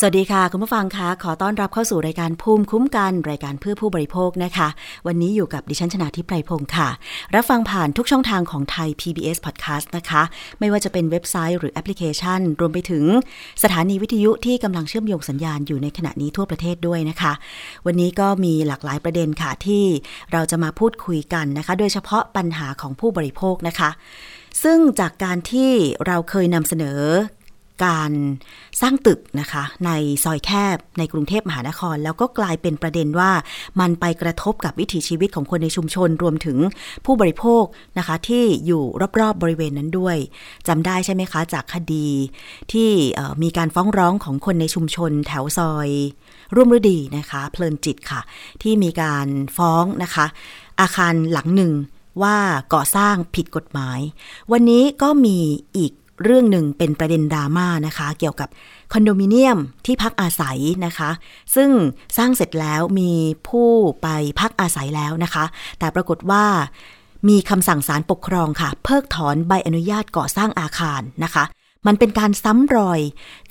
สวัสดีค่ะ คุณผู้ฟังคะขอต้อนรับเข้าสู่รายการภูมิคุ้มกัน รายการเพื่อผู้บริโภคนะคะ วันนี้อยู่กับดิฉันชนาทิพไพรพงศ์ค่ะ รับฟังผ่านทุกช่องทางของไทย PBS Podcast นะคะ ไม่ว่าจะเป็นเว็บไซต์หรือแอปพลิเคชัน รวมไปถึงสถานีวิทยุที่กำลังเชื่อมโยงสัญญาณอยู่ในขณะนี้ทั่วประเทศด้วยนะคะ วันนี้ก็มีหลากหลายประเด็นค่ะที่เราจะมาพูดคุยกันนะคะ โดยเฉพาะปัญหาของผู้บริโภคนะคะซึ่งจากการที่เราเคยนำเสนอ การสร้างตึกนะคะ ในซอยแคบในกรุงเทพมหานคร แล้วก็กลายเป็นประเด็นว่ามันไปกระทบกับวิถีชีวิตของคนในชุมชนรวมถึงผู้บริโภคนะคะ ที่อยู่รอบๆบริเวณนั้นด้วยจำได้ใช่ไหมคะ จากคดีที่มีการฟ้องร้องของคนในชุมชนแถวซอย ร่วมฤดีนะคะ เพลินจิตค่ะ ที่มีการฟ้องนะคะ อาคารหลังหนึ่งว่าก่อสร้างผิดกฎหมาย วันนี้ก็มีอีก เรื่องหนึ่งเป็นประเด็นดราม่านะคะ เกี่ยวกับคอนโดมิเนียมที่พักอาศัยนะคะ ซึ่งสร้างเสร็จแล้วมีผู้ไปพักอาศัยแล้วนะคะ แต่ปรากฏว่ามีคำสั่งศาลปกครองค่ะ เพิกถอนใบอนุญาตก่อสร้างอาคารนะคะ มันเป็นการซ้ำรอย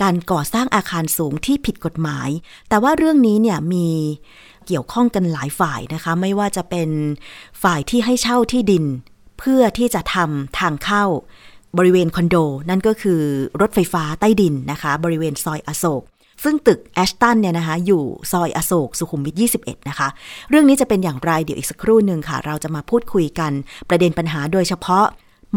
การก่อสร้างอาคารสูงที่ผิดกฎหมาย แต่ว่าเรื่องนี้เนี่ยมีเกี่ยวข้องกันหลายฝ่ายนะคะ ไม่ว่าจะเป็นฝ่ายที่ให้เช่าที่ดิน เพื่อที่จะทำทางเข้า บริเวณคอนโด นั่นก็คือรถไฟฟ้าใต้ดินนะคะ บริเวณซอยอโศกซึ่งตึกแอชตันเนี่ยนะคะอยู่ซอยอโศกสุขุมวิท 21 นะคะ เรื่องนี้จะเป็นอย่างไรเดี๋ยวอีกสักครู่หนึ่งค่ะ เราจะมาพูดคุยกันประเด็นปัญหาโดยเฉพาะ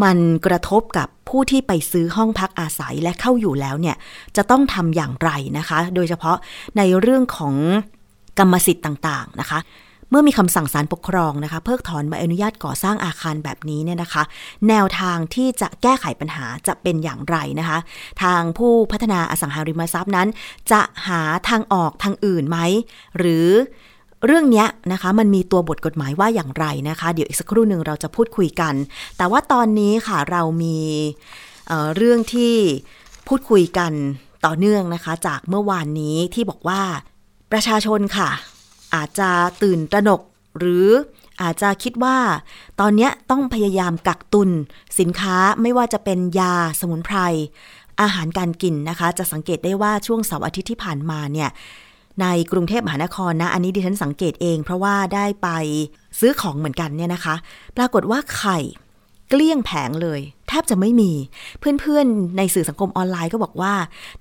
มันกระทบกับผู้ที่ไปซื้อห้องพักอาศัยและเข้าอยู่แล้วเนี่ยจะต้องทำอย่างไรนะคะ โดยเฉพาะในเรื่องของกรรมสิทธิ์ต่างๆนะคะ เมื่อมีคำสั่งศาลปกครองนะคะ เพิกถอนใบอนุญาตก่อสร้างอาคารแบบนี้เนี่ยนะคะ แนวทางที่จะแก้ไขปัญหาจะเป็นอย่างไรนะคะ ทางผู้พัฒนาอสังหาริมทรัพย์นั้น จะหาทางออกทางอื่นไหม หรือเรื่องนี้นะคะมันมีตัวบทกฎหมายว่าอย่างไรนะคะ เดี๋ยวอีกสักครู่หนึ่งเราจะพูดคุยกัน แต่ว่าตอนนี้ค่ะเรามีเเรื่องที่พูดคุยกันต่อเนื่องนะคะ จากเมื่อวานนี้ที่บอกว่าประชาชนค่ะ อาจจะตื่นตระหนก หรืออาจจะคิดว่า ตอนนี้ต้องพยายามกักตุน สินค้าไม่ว่าจะเป็นยาสมุนไพร อาหารการกินนะคะ จะสังเกตได้ว่าช่วงเสาร์อาทิตย์ที่ผ่านมาเนี่ยในกรุงเทพมหานครนะ อันนี้ดิฉันสังเกตเอง เพราะว่าได้ไปซื้อของเหมือนกันเนี่ยนะคะ ปรากฏว่าไข่เกลี้ยงแผงเลย แทบจะไม่มี เพื่อนๆในสื่อสังคมออนไลน์ก็บอกว่า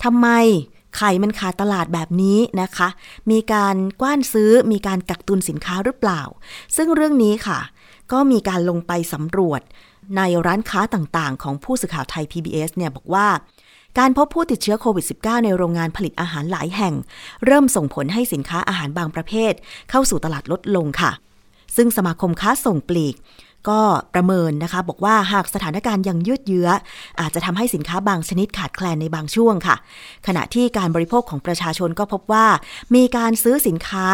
ทำไม ไข่มันขาดตลาดแบบนี้นะคะ มีการกว้านซื้อมีการกักตุนสินค้าหรือเปล่า ซึ่งเรื่องนี้ค่ะ ก็มีการลงไปสำรวจในร้านค้าต่างๆ ของผู้สื่อข่าวไทย PBS เนี่ยบอกว่า การพบผู้ติดเชื้อโควิด -19 ในโรงงานผลิตอาหารหลายแห่ง เริ่มส่งผลให้สินค้าอาหารบางประเภท เข้าสู่ตลาดลดลงค่ะ ซึ่งสมาคมค้าส่งปลีก ก็ประเมินนะคะ บอกว่าหากสถานการณ์ยังยืดเยื้อ อาจจะทำให้สินค้าบางชนิดขาดแคลนในบางช่วงค่ะ ขณะที่การบริโภคของประชาชนก็พบว่า มีการซื้อสินค้า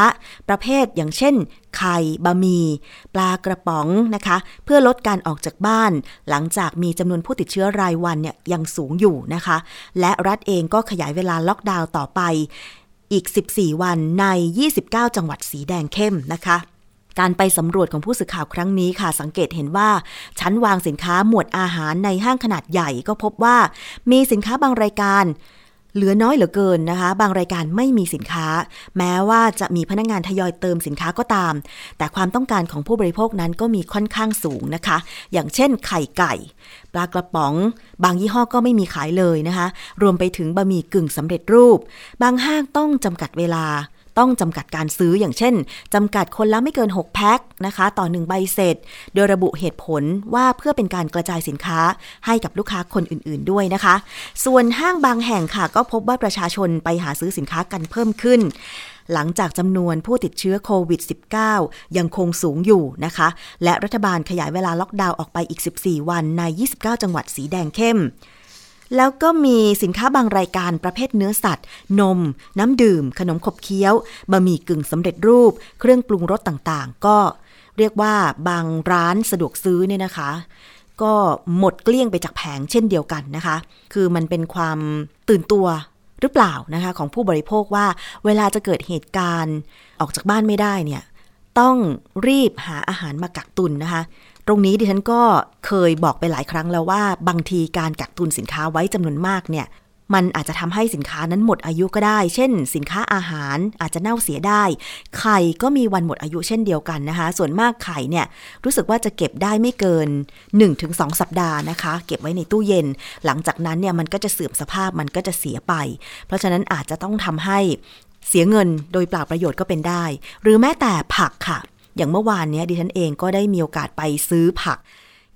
ประเภทอย่างเช่น ไข่บะหมี่ปลากระป๋องนะคะ เพื่อลดการออกจากบ้าน หลังจากมีจำนวนผู้ติดเชื้อรายวันเนี่ยยังสูงอยู่นะคะ และรัฐเองก็ขยายเวลาล็อกดาวน์ต่อไปอีก 14 วันใน 29 จังหวัดสีแดงเข้มนะคะ การไปสำรวจของผู้สื่อข่าวครั้งนี้ค่ะ สังเกตเห็นว่า ชั้นวางสินค้าหมวดอาหารในห้างขนาดใหญ่ก็พบว่า มีสินค้าบางรายการเหลือน้อยเหลือเกินนะคะ บางรายการไม่มีสินค้า แม้ว่าจะมีพนักงงานทยอยเติมสินค้าก็ตาม แต่ความต้องการของผู้บริโภคนั้นก็มีค่อนข้างสูงนะคะ อย่างเช่นไข่ไก่ ปลากระป๋อง บางยี่ห้อก็ไม่มีขายเลยนะคะ รวมไปถึงบะหมี่กึ่งสำเร็จรูป บางห้างต้องจำกัดเวลา ต้องจำกัดการซื้ออย่างเช่นจำกัดคนละไม่เกิน 6 แพ็คนะคะ ต่อหนึ่งใบเสร็จ โดยระบุเหตุผลว่าเพื่อเป็นการกระจายสินค้าให้กับลูกค้าคนอื่นๆด้วยนะคะ ส่วนห้างบางแห่งค่ะ ก็พบว่าประชาชนไปหาซื้อสินค้ากันเพิ่มขึ้นหลังจากจำนวนผู้ติดเชื้อโควิด -19 ยังคงสูงอยู่นะคะ และรัฐบาลขยายเวลาล็อกดาวน์ออกไปอีก 14 วันใน 29 จังหวัดสีแดงเข้ม แล้วก็มีสินค้าบางรายการประเภทเนื้อสัตว์ นม น้ำดื่ม ขนมขบเคี้ยวบะหมี่กึ่งสำเร็จรูป เครื่องปรุงรสต่างๆ ก็เรียกว่าบางร้านสะดวกซื้อเนี่ยนะคะ ก็หมดเกลี้ยงไปจากแผงเช่นเดียวกันนะคะ คือมันเป็นความตื่นตัวหรือเปล่านะคะ ของผู้บริโภคว่าเวลาจะเกิดเหตุการณ์ออกจากบ้านไม่ได้เนี่ยต้องรีบหาอาหารมากักตุนนะคะ ตรงนี้ดิฉันก็เคยบอกไปหลายครั้งแล้วว่า บางทีการกักตุนสินค้าไว้จำนวนมากเนี่ย มันอาจจะทำให้สินค้านั้นหมดอายุก็ได้ เช่น สินค้าอาหารอาจจะเน่าเสียได้ ไข่ก็มีวันหมดอายุเช่นเดียวกันนะคะ ส่วนมากไข่เนี่ยรู้สึกว่าจะเก็บได้ไม่เกิน 1-2 สัปดาห์นะคะ เก็บไว้ในตู้เย็น หลังจากนั้นเนี่ยมันก็จะเสื่อมสภาพมันก็จะเสียไป เพราะฉะนั้นอาจจะต้องทำให้เสียเงินโดยเปล่าประโยชน์ก็เป็นได้ หรือแม้แต่ผักค่ะ อย่างเมื่อวานนี้ดิฉันเองก็ได้มีโอกาสไปซื้อผัก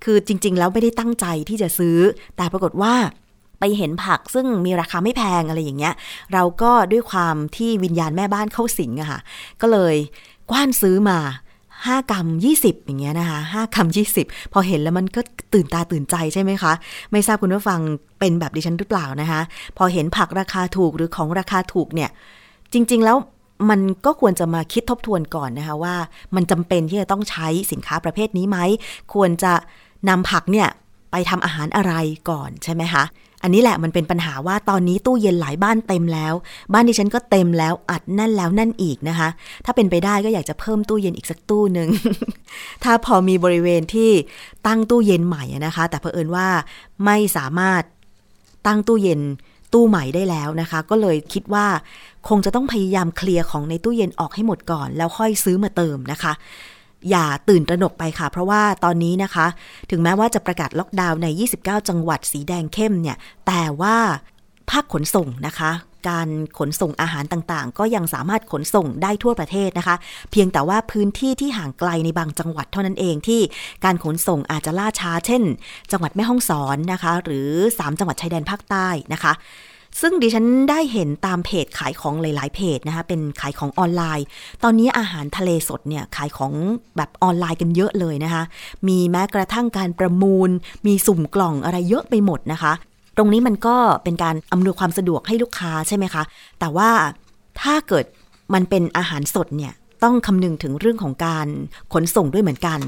คือจริง ๆ แล้วไม่ได้ตั้งใจที่จะซื้อ แต่ปรากฏว่าไปเห็นผักซึ่งมีราคาไม่แพงอะไรอย่างเงี้ย เราก็ด้วยความที่วิญญาณแม่บ้านเข้าสิงอะค่ะ ก็เลยกว้านซื้อมา5กรัม20 อย่างเงี้ยนะคะ5กรัม20 พอเห็นแล้วมันก็ตื่นตาตื่นใจใช่ไหมคะ ไม่ทราบคุณผู้ฟังเป็นแบบดิฉันหรือเปล่านะคะ พอเห็นผักราคาถูกหรือของราคาถูกเนี่ย จริง ๆ แล้ว มันก็ควรจะมาคิดทบทวนก่อนนะคะว่า มันจำเป็นที่จะต้องใช้สินค้าประเภทนี้ไหม ควรจะนำผักเนี่ยไปทำอาหารอะไรก่อนใช่ไหมคะอันนี้แหละมันเป็นปัญหาว่าตอนนี้ตู้เย็นหลายบ้านเต็มแล้ว บ้านดิฉันก็เต็มแล้วอัดแน่นแล้วแน่นอีกนะคะ ถ้าเป็นไปได้ก็อยากจะเพิ่มตู้เย็นอีกสักตู้หนึ่งถ้าพอมีบริเวณที่ตั้งตู้เย็นใหม่นะคะ แต่เผอิญว่าไม่สามารถตั้งตู้เย็น ตู้ใหม่ได้แล้วนะคะ ก็เลยคิดว่าคงจะต้องพยายามเคลียร์ของในตู้เย็นออกให้หมดก่อน แล้วค่อยซื้อมาเติมนะคะ อย่าตื่นตระหนกไปค่ะ เพราะว่าตอนนี้นะคะ ถึงแม้ว่าจะประกาศล็อกดาวน์ใน 29 จังหวัดสีแดงเข้มเนี่ย แต่ว่าภาคขนส่งนะคะ การขนส่งอาหารต่างๆ ก็ยังสามารถขนส่งได้ทั่วประเทศนะคะ เพียงแต่ว่าพื้นที่ที่ห่างไกลในบางจังหวัดเท่านั้นเองที่การขนส่งอาจจะล่าช้า เช่น จังหวัดแม่ฮ่องสอนนะคะ หรือ 3 จังหวัดชายแดนภาคใต้นะคะซึ่งดิฉันได้เห็นตามเพจขายของหลาย ๆ เพจนะคะ เป็นขายของออนไลน์ ตอนนี้อาหารทะเลสดเนี่ยขายของแบบออนไลน์กันเยอะเลยนะคะ มีแม้กระทั่งการประมูล มีสุ่มกล่องอะไรเยอะไปหมดนะคะ ตรงนี้มันก็เป็นการอำนวยความสะดวกให้ลูกค้าใช่ไหมคะ แต่ว่าถ้าเกิดมันเป็นอาหารสดเนี่ยต้องคำนึงถึงเรื่องของการขนส่งด้วยเหมือนกัน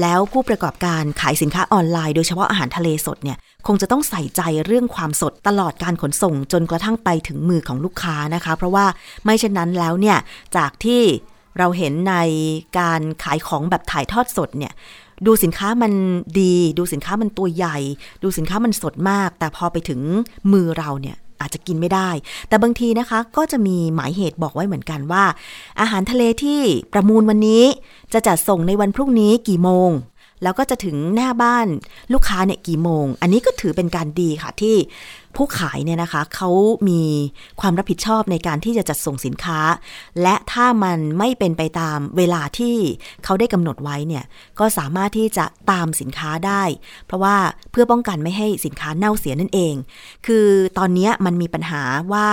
แล้วผู้ประกอบการขายสินค้าออนไลน์โดยเฉพาะอาหารทะเลสดเนี่ย คงจะต้องใส่ใจเรื่องความสดตลอดการขนส่งจนกระทั่งไปถึงมือของลูกค้านะคะ เพราะว่าไม่เช่นนั้นแล้วเนี่ย จากที่เราเห็นในการขายของแบบถ่ายทอดสดเนี่ย ดูสินค้ามันดี ดูสินค้ามันตัวใหญ่ ดูสินค้ามันสดมาก แต่พอไปถึงมือเราเนี่ยอาจจะกินไม่ได้ แต่บางทีนะคะก็จะมีหมายเหตุบอกไว้เหมือนกันว่า อาหารทะเลที่ประมูลวันนี้ จะจัดส่งในวันพรุ่งนี้กี่โมง แล้วก็จะถึงหน้าบ้านลูกค้าเนี่ยกี่โมง อันนี้ก็ถือเป็นการดีค่ะที่ผู้ขายเนี่ยนะคะเขามีความรับผิดชอบในการที่จะจัดส่งสินค้า และถ้ามันไม่เป็นไปตามเวลาที่เขาได้กำหนดไว้เนี่ยก็สามารถที่จะตามสินค้าได้ เพราะว่าเพื่อป้องกันไม่ให้สินค้าเน่าเสียนั่นเอง คือตอนนี้มันมีปัญหาว่า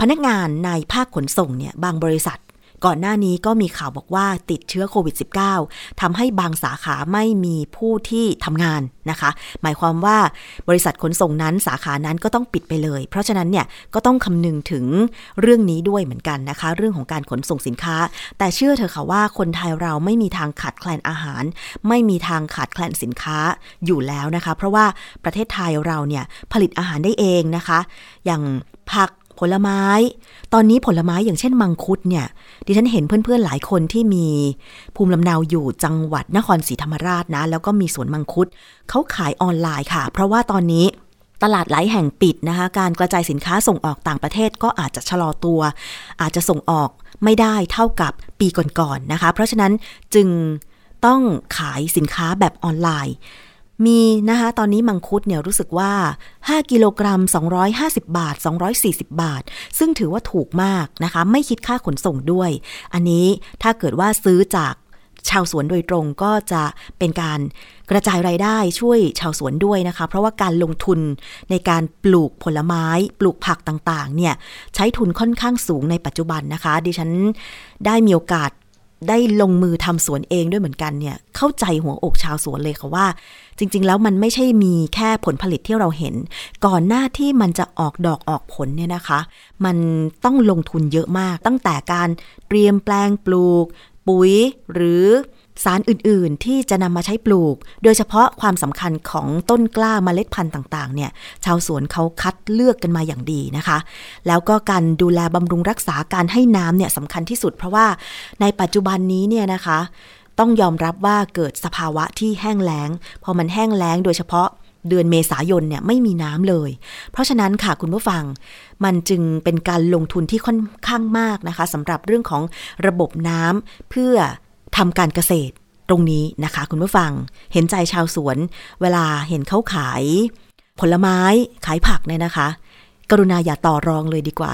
พนักงานในภาคขนส่งเนี่ยบางบริษัท ก่อนหน้านี้ก็มีข่าวบอกว่าติดเชื้อโควิด -19 ทำให้บางสาขาไม่มีผู้ที่ทำงานนะคะ หมายความว่าบริษัทขนส่งนั้นสาขานั้นก็ต้องปิดไปเลย เพราะฉะนั้นเนี่ยก็ต้องคำนึงถึงเรื่องนี้ด้วยเหมือนกันนะคะ เรื่องของการขนส่งสินค้า แต่เชื่อเถอค่ะว่าคนไทยเราไม่มีทางขาดแคลนอาหาร ไม่มีทางขาดแคลนสินค้าอยู่แล้วนะคะ เพราะว่าประเทศไทยเราเนี่ยผลิตอาหารได้เองนะคะ อย่างผัก ผลไม้ ตอนนี้ผลไม้อย่างเช่นมังคุดเนี่ยดิฉันเห็นเพื่อนๆหลายคนที่มีภูมิลำเนาอยู่จังหวัดนครศรีธรรมราชนะ แล้วก็มีสวนมังคุดเขาขายออนไลน์ค่ะ เพราะว่าตอนนี้ตลาดหลายแห่งปิดนะคะ การกระจายสินค้าส่งออกต่างประเทศก็อาจจะชะลอตัว อาจจะส่งออกไม่ได้เท่ากับปีก่อนๆนนะคะ เพราะฉะนั้นจึงต้องขายสินค้าแบบออนไลน์ มีนะคะตอนนี้มังคุดเนี่ยรู้สึกว่า 5 กิโลกรัม 250 บาท 240 บาท ซึ่งถือว่าถูกมากนะคะ ไม่คิดค่าขนส่งด้วย อันนี้ถ้าเกิดว่าซื้อจากชาวสวนโดยตรงก็จะเป็นการกระจายรายได้ช่วยชาวสวนด้วยนะคะ เพราะว่าการลงทุนในการปลูกผลไม้ ปลูกผักต่างๆ เนี่ยใช้ทุนค่อนข้างสูงในปัจจุบันนะคะ ดิฉันได้มีโอกาส ได้ลงมือทำสวนเองด้วยเหมือนกันเนี่ย เข้าใจหัวอกชาวสวนเลยค่ะว่า จริง ๆ แล้วมันไม่ใช่มีแค่ผลผลิตที่เราเห็น ก่อนหน้าที่มันจะออกดอกออกผลเนี่ยนะคะ มันต้องลงทุนเยอะมาก ตั้งแต่การเตรียมแปลงปลูก ปุ๋ยหรือ สารอื่นๆ ที่จะนำมาใช้ปลูก โดยเฉพาะความสำคัญของต้นกล้าเมล็ดพันธุ์ต่างๆ เนี่ย ชาวสวนเขาคัดเลือกกันมาอย่างดีนะคะ แล้วก็การดูแลบำรุงรักษาการให้น้ำเนี่ยสำคัญที่สุด เพราะว่าในปัจจุบันนี้เนี่ยนะคะ ต้องยอมรับว่าเกิดสภาวะที่แห้งแล้ง พอมันแห้งแล้งโดยเฉพาะเดือนเมษายนเนี่ยไม่มีน้ำเลย เพราะฉะนั้นค่ะคุณผู้ฟัง มันจึงเป็นการลงทุนที่ค่อนข้างมากนะคะสำหรับเรื่องของระบบน้ำเพื่อ ทำการเกษตรตรงนี้นะคะ คุณผู้ฟังเห็นใจชาวสวน เวลาเห็นเขาขาย ผลไม้ขายผักเนี่ยนะคะ กรุณาอย่าต่อรองเลยดีกว่า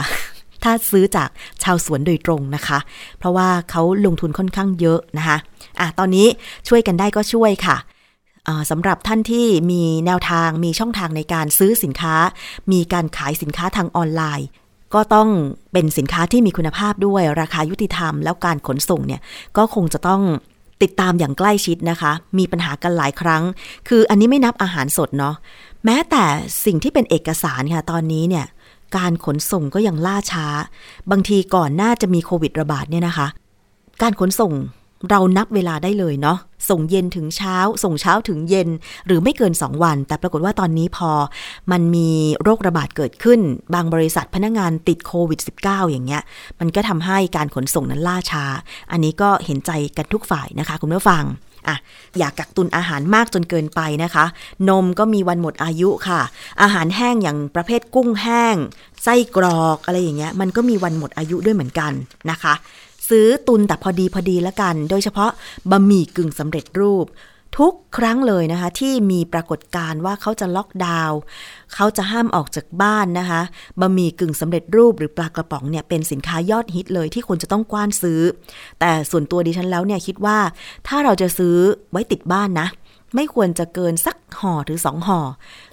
ถ้าซื้อจากชาวสวนโดยตรงนะคะ เพราะว่าเขาลงทุนค่อนข้างเยอะนะคะอะตอนนี้ช่วยกันได้ก็ช่วยค่ะสำหรับท่านที่มีแนวทางมีช่องทางในการซื้อสินค้า มีการขายสินค้าทางออนไลน์ ก็ต้องเป็นสินค้าที่มีคุณภาพด้วยราคายุติธรรม แล้วการขนส่งเนี่ยก็คงจะต้องติดตามอย่างใกล้ชิดนะคะ มีปัญหากันหลายครั้ง คืออันนี้ไม่นับอาหารสดเนาะแม้แต่สิ่งที่เป็นเอกสารค่ะตอนนี้เนี่ยการขนส่งก็ยังล่าช้า บางทีก่อนหน้าจะมีโควิดระบาดเนี่ยนะคะ การขนส่ง เรานับเวลาได้เลยเนาะส่งเย็นถึงเช้า ส่งเช้าถึงเย็น หรือไม่เกิน 2 วัน แต่ปรากฏว่าตอนนี้พอมันมีโรคระบาดเกิดขึ้น บางบริษัทพนักงงานติดโควิด -19 อย่างเงี้ย มันก็ทำให้การขนส่งนั้นล่าช้า อันนี้ก็เห็นใจกันทุกฝ่ายนะคะ คุณผู้ฟังอะอย่ากกักตุนอาหารมากจนเกินไปนะคะ นมก็มีวันหมดอายุค่ะ อาหารแห้งอย่างประเภทกุ้งแห้ง ไส้กรอกอะไรอย่างเงี้ย มันก็มีวันหมดอายุด้วยเหมือนกันนะคะ ซื้อตุนแต่พอดีพอดีแล้วกัน โดยเฉพาะบะหมี่กึ่งสำเร็จรูป ทุกครั้งเลยนะคะ ที่มีปรากฏการณ์ว่าเขาจะล็อกดาวน์เขาจะห้ามออกจากบ้านนะคะบะหมี่กึ่งสำเร็จรูปหรือปลากระป๋องเนี่ยเป็นสินค้ายอดฮิตเลยที่คนจะต้องกว้านซื้อ แต่ส่วนตัวดิฉันแล้วเนี่ยคิดว่า ถ้าเราจะซื้อไว้ติดบ้านนะไม่ควรจะเกินสักห่อหรือสองห่อ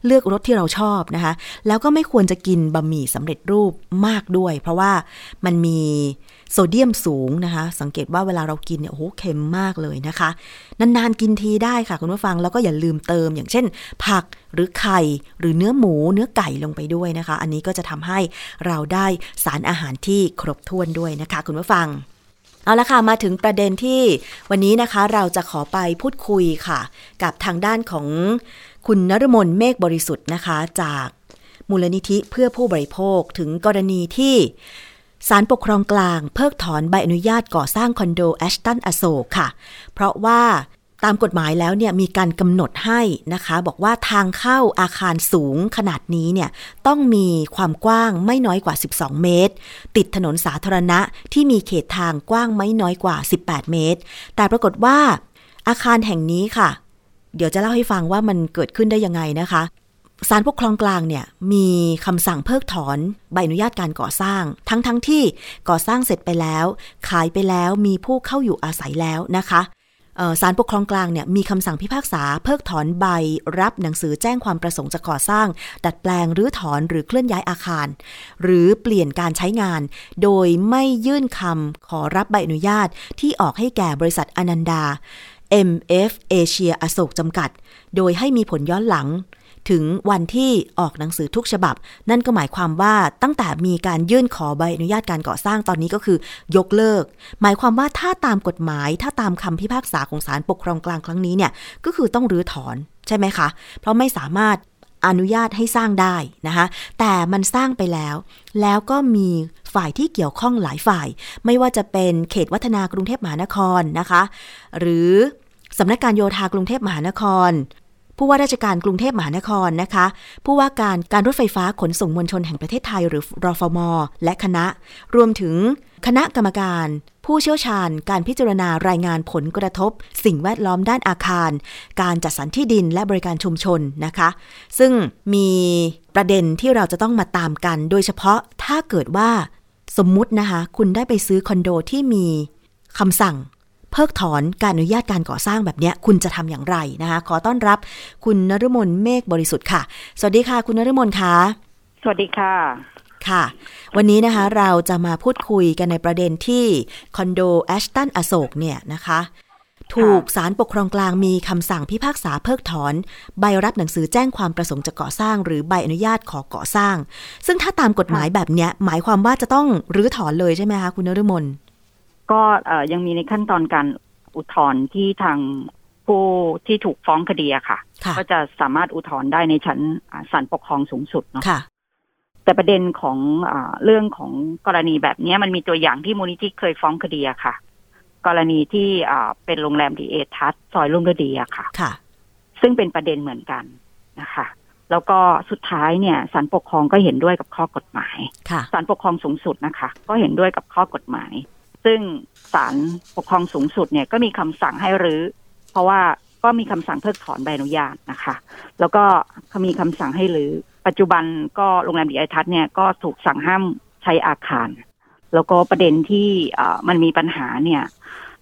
เลือกรสที่เราชอบนะคะ แล้วก็ไม่ควรจะกินบะหมี่สำเร็จรูปมากด้วย เพราะว่ามันมี โซเดียมสูงนะคะ สังเกตว่าเวลาเรากินเนี่ยโอ้โหเค็มมากเลยนะคะ นานๆกินทีได้ค่ะคุณผู้ฟังแล้วก็อย่าลืมเติม อย่างเช่น ผักหรือไข่หรือเนื้อหมูเนื้อไก่ลงไปด้วยนะคะ อันนี้ก็จะทำให้เราได้สารอาหารที่ครบถ้วนด้วยนะคะ คุณผู้ฟังเอาละค่ะ มาถึงประเด็นที่วันนี้นะคะเราจะขอไปพูดคุยค่ะ กับทางด้านของคุณนรมนเมฆบริสุทธิ์นะคะ จากมูลนิธิเพื่อผู้บริโภคถึงกรณีที่ ศาลปกครองกลางเพิกถอนใบอนุญาตก่อสร้างคอนโดแอชตันอโศกค่ะ เพราะว่าตามกฎหมายแล้วเนี่ยมีการกำหนดให้นะคะ บอกว่าทางเข้าอาคารสูงขนาดนี้เนี่ยต้องมีความกว้างไม่น้อยกว่า 12 เมตร ติดถนนสาธารณะที่มีเขตทางกว้างไม่น้อยกว่า 18 เมตร แต่ปรากฏว่าอาคารแห่งนี้ค่ะ เดี๋ยวจะเล่าให้ฟังว่ามันเกิดขึ้นได้ยังไงนะคะ ศาลปกครองกลางเนี่ยมีคำสั่งเพิกถอนใบอนุญาตการก่อสร้าง ทั้งทั้งที่ก่อสร้างเสร็จไปแล้ว ขายไปแล้วมีผู้เข้าอยู่อาศัยแล้วนะคะศาลปกครองกลางเนี่ยมีคำสั่งพิพากษาเพิกถอนใบรับหนังสือแจ้งความประสงค์จะก่อสร้าง ดัดแปลงหรือถอนหรือเคลื่อนย้ายอาคาร หรือเปลี่ยนการใช้งาน โดยไม่ยื่นคำขอรับใบอนุญาตที่ออกให้แก่บริษัทอนันดา MF เอเชียอโศกจำกัด โดยให้มีผลย้อนหลัง ถึงวันที่ออกหนังสือทุกฉบับ นั่นก็หมายความว่าตั้งแต่มีการยื่นขอใบอนุญาตการก่อสร้างตอนนี้ก็คือยกเลิก หมายความว่าถ้าตามกฎหมาย ถ้าตามคำพิพากษาของศาลปกครองกลางครั้งนี้เนี่ยก็คือต้องรื้อถอนใช่ไหมคะ เพราะไม่สามารถอนุญาตให้สร้างได้นะคะ แต่มันสร้างไปแล้ว แล้วก็มีฝ่ายที่เกี่ยวข้องหลายฝ่าย ไม่ว่าจะเป็นเขตวัฒนากรุงเทพมหานครนะคะ หรือสำนักการโยธากรุงเทพมหานคร ผู้ว่าราชการกรุงเทพมหานครนะคะ ผู้ว่าการการรถไฟฟ้าขนส่งมวลชนแห่งประเทศไทยหรือรอฟมและคณะ รวมถึงคณะกรรมการ ผู้เชี่ยวชาญ การพิจารณารายงานผลกระทบ สิ่งแวดล้อมด้านอาคาร การจัดสรรที่ดินและบริการชุมชนนะคะ ซึ่งมีประเด็นที่เราจะต้องมาตามกัน โดยเฉพาะถ้าเกิดว่าสมมุตินะคะ คุณได้ไปซื้อคอนโดที่มีคำสั่ง พิกถอนการอนุญาตการก่อสร้างแบบนี้คุณจะทำอย่างไรนะคะขอต้อนรับคุณนฤมลเมฆบริสุทธิ์ค่ะ สวัสดีค่ะ คุณนฤมลค่ะสวัสดีค่ะค่ะ วันนี้นะคะเราจะมาพูดคุยกันในประเด็นที่คอนโดแอชตันอโศกเนี่ยนะคะถูกศาลปกครองกลางมีคำสั่งพิพากษาเพิกถอน ใบรับหนังสือแจ้งความประสงค์จะก่อสร้าง หรือใบอนุญาตขอก่อสร้าง ซึ่งถ้าตามกฎหมายแบบนี้หมายความว่าจะต้องรื้อถอนเลยใช่ไหมคะคุณนฤมล ก็ยังมีในขั้นตอนการอุทธรณ์ที่ทางผู้ที่ถูกฟ้องคดีอะค่ะค่ะ ก็จะสามารถอุทธรณ์ได้ในชั้นอ่าศาลปกครองสูงสุดเนาะค่ะแต่ประเด็นของอาเรื่องของกรณีแบบเนี้ยมันมีตัวอย่างที่มูลนิธิเคยฟ้องคดีอะค่ะ กรณีที่อ่าเป็นโรงแรมดีเอทัสซอยลุ่งฤดีอะค่ะค่ะ ซึ่งเป็นประเด็นเหมือนกันนะคะ แล้วก็สุดท้ายเนี่ยศาลปกครองก็เห็นด้วยกับข้อกฎหมายค่ะศาลปกครองสูงสุดนะคะ ก็เห็นด้วยกับข้อกฎหมาย ซึ่งศาลปกครองสูงสุดเนี่ยก็มีคำสั่งให้รื้อ เพราะว่าก็มีคำสั่งเพิกถอนใบอนุญาตนะคะ แล้วก็เขามีคำสั่งให้รื้อ ปัจจุบันก็โรงแรมดีไอทัศน์เนี่ยก็ถูกสั่งห้ามใช้อาคาร แล้วก็ประเด็นที่เอ่อมันมีปัญหาเนี่ย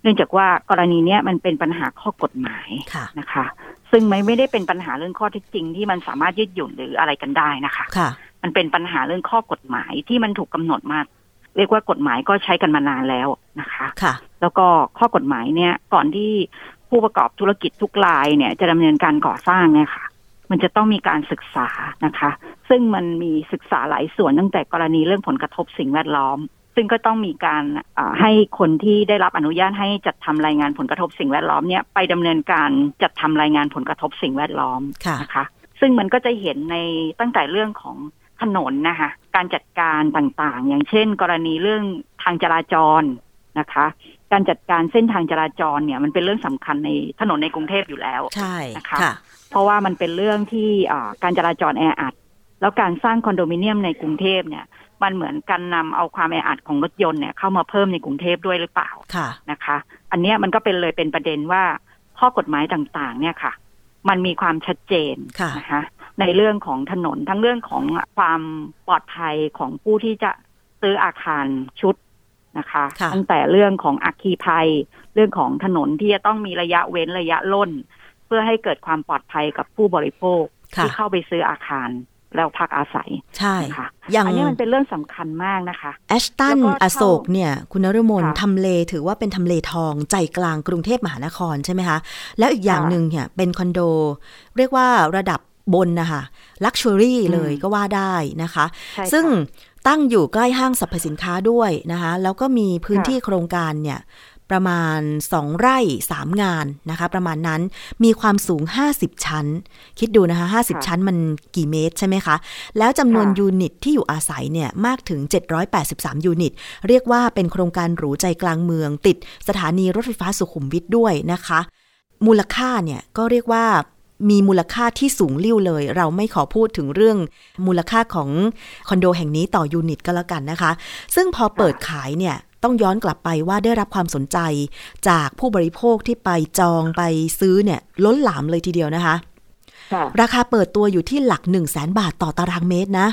เนื่องจากว่ากรณีเนี้ยมันเป็นปัญหาข้อกฎหมายค่ะนะคะ ซึ่งไม่ไม่ได้เป็นปัญหาเรื่องข้อเท็จจริงที่มันสามารถยืดหยุ่นหรืออะไรกันได้นะคะค่ะมันเป็นปัญหาเรื่องข้อกฎหมายที่มันถูกกำหนดมา เรียกว่ากฎหมายก็ใช้กันมานานแล้วนะคะค่ะ แล้วก็ข้อกฎหมายเนี่ย ก่อนที่ผู้ประกอบธุรกิจทุกรายเนี่ย จะดำเนินการก่อสร้างเนี่ยค่ะ มันจะต้องมีการศึกษานะคะ ซึ่งมันมีศึกษาหลายส่วนตั้งแต่กรณีเรื่องผลกระทบสิ่งแวดล้อม ซึ่งก็ต้องมีการอ่าให้คนที่ได้รับอนุญาตให้จัดทำรายงานผลกระทบสิ่งแวดล้อมเนี่ยไปดำเนินการจัดทำรายงานผลกระทบสิ่งแวดล้อมค่ะนะคะ ซึ่งมันก็จะเห็นในตั้งแต่เรื่องของ ถนนนะคะการจัดการต่างๆ อย่างเช่น กรณีเรื่องทางจราจรนะคะ การจัดการเส้นทางจราจรเนี่ยมันเป็นเรื่องสำคัญในถนนในกรุงเทพอยู่แล้วใช่นะคะค่ะเพราะว่ามันเป็นเรื่องที่อ่าการจราจรแออัดแล้วการสร้างคอนโดมิเนียมในกรุงเทพเนี่ย มันเหมือนการนำเอาความแออัดของรถยนต์เนี่ยเข้ามาเพิ่มในกรุงเทพด้วยหรือเปล่าค่ะนะคะ อันเนี้ยมันก็เป็นเลยเป็นประเด็นว่าข้อกฎหมายต่างๆ เนี่ยค่ะ มันมีความชัดเจนค่ะนะคะ ในเรื่องของถนนทั้งเรื่องของความปลอดภัยของผู้ที่จะซื้ออาคารชุดนะคะค่ะตั้งแต่เรื่องของอัคคีภัย เรื่องของถนนที่จะต้องมีระยะเว้นระยะล่น เพื่อให้เกิดความปลอดภัยกับผู้บริโภคค่ะที่เข้าไปซื้ออาคารแล้วพักอาศัย ใช่นะคะอย่างอันนี้มันเป็นเรื่องสำคัญมากนะคะ แอชตันแล้วก็อเท่าโศกเนี่ย คุณนฤมลค่ะทำเลถือว่าเป็นทำเลทองใจกลางกรุงเทพมหานครใช่ไหมคะ แล้วอีกอย่างค่ะหนึ่งเนี่ยเป็นคอนโด เรียกว่าระดับ บนนะคะ luxury อืมเลยก็ว่าได้นะคะใช่ค่ะซึ่งตั้งอยู่ใกล้ห้างสรรพสินค้าด้วยนะคะ แล้วก็มีพื้นค่ะที่โครงการเนี่ยประมาณ 2 ไร่ 3 งานนะคะ ประมาณนั้นมีความสูง 50 ชั้น คิดดูนะคะ 50 ชั้นมันกี่เมตรใช่ไหมคะ แล้วจำนวนค่ะยูนิตที่อยู่อาศัยเนี่ยมากถึง 783 ยูนิต เรียกว่าเป็นโครงการหรูใจกลางเมือง ติดสถานีรถไฟฟ้าสุขุมวิทด้วยนะคะ มูลค่าเนี่ยก็เรียกว่า มีมูลค่าที่สูงลิ่วเลย เราไม่ขอพูดถึงเรื่องมูลค่าของคอนโดแห่งนี้ต่อยูนิตก็แล้วกันนะคะ ซึ่งพอเปิดขายเนี่ยต้องย้อนกลับไปว่าได้รับความสนใจจากผู้บริโภคที่ไปจองไปซื้อเนี่ยล้นหลามเลยทีเดียวนะคะค่ะราคาเปิดตัวอยู่ที่หลัก 1 0 0 0 0แบาทต่อตารางเมตรนะ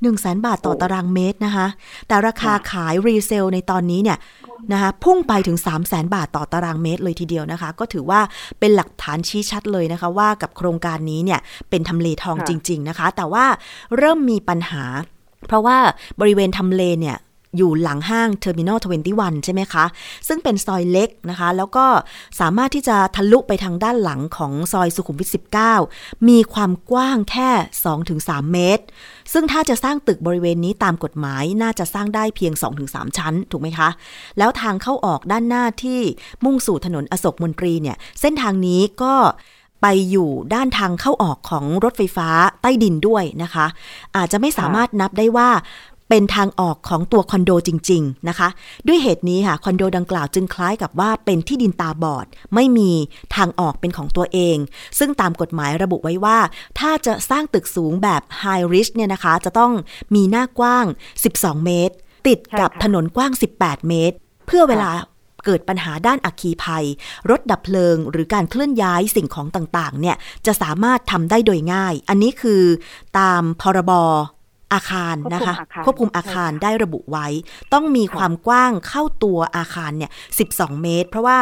1 0 0 0 0แบาทต่อโอ้ตารางเมตรนะคะ แต่ราคาค่ะขายรีเซลในตอนนี้เนี่ย นะคะพุ่งไปถึง 3 0 0แสนบาทต่อตารางเมตรเลยทีเดียวนะคะ ก็ถือว่าเป็นหลักฐานชี้ชัดเลยนะคะ ว่ากับโครงการนี้เนี่ยเป็นทำเลทองค่ะจริง ๆนะคะ แต่ว่าเริ่มมีปัญหา เพราะว่าบริเวณทำเลเนี่ย อยู่หลังห้าง Terminal 21ใช่ไหมคะ ซึ่งเป็นซอยเล็กนะคะ แล้วก็สามารถที่จะทะลุไปทางด้านหลังของซอยสุขุมวิท 19 มีความกว้างแค่ 2-3 เมตร ซึ่งถ้าจะสร้างตึกบริเวณนี้ตามกฎหมายน่าจะสร้างได้เพียง 2-3 ชั้น ถูกไหมคะ แล้วทางเข้าออกด้านหน้าที่มุ่งสู่ถนนอโศกมนตรีเนี่ย เส้นทางนี้ก็ไปอยู่ด้านทางเข้าออกของรถไฟฟ้าใต้ดินด้วยนะคะ อาจจะไม่สามารถนับได้ว่า เป็นทางออกของตัวคอนโดจริง ๆ นะคะ ด้วยเหตุนี้ค่ะคอนโดดังกล่าวจึงคล้ายกับว่าเป็นที่ดินตาบอด ไม่มีทางออกเป็นของตัวเอง ซึ่งตามกฎหมายระบุไว้ว่า ถ้าจะสร้างตึกสูงแบบ High Risk เนี่ยนะคะ จะต้องมีหน้ากว้าง 12 เมตร ติดกับใช่ค่ะถนนกว้าง 18 เมตร เพื่อเวลาเกิดปัญหาด้านอัคคีภัย รถดับเพลิง หรือการเคลื่อนย้ายสิ่งของต่าง ๆ เนี่ย จะสามารถทำได้โดยง่าย อันนี้คือตามพรบ อาคารนะคะควบคุมอาคารควบคุมอาคารใช่ค่ะได้ระบุไว้ ต้องมีความกว้างเข้าตัวอาคารเนี่ย12 เมตร เพราะว่า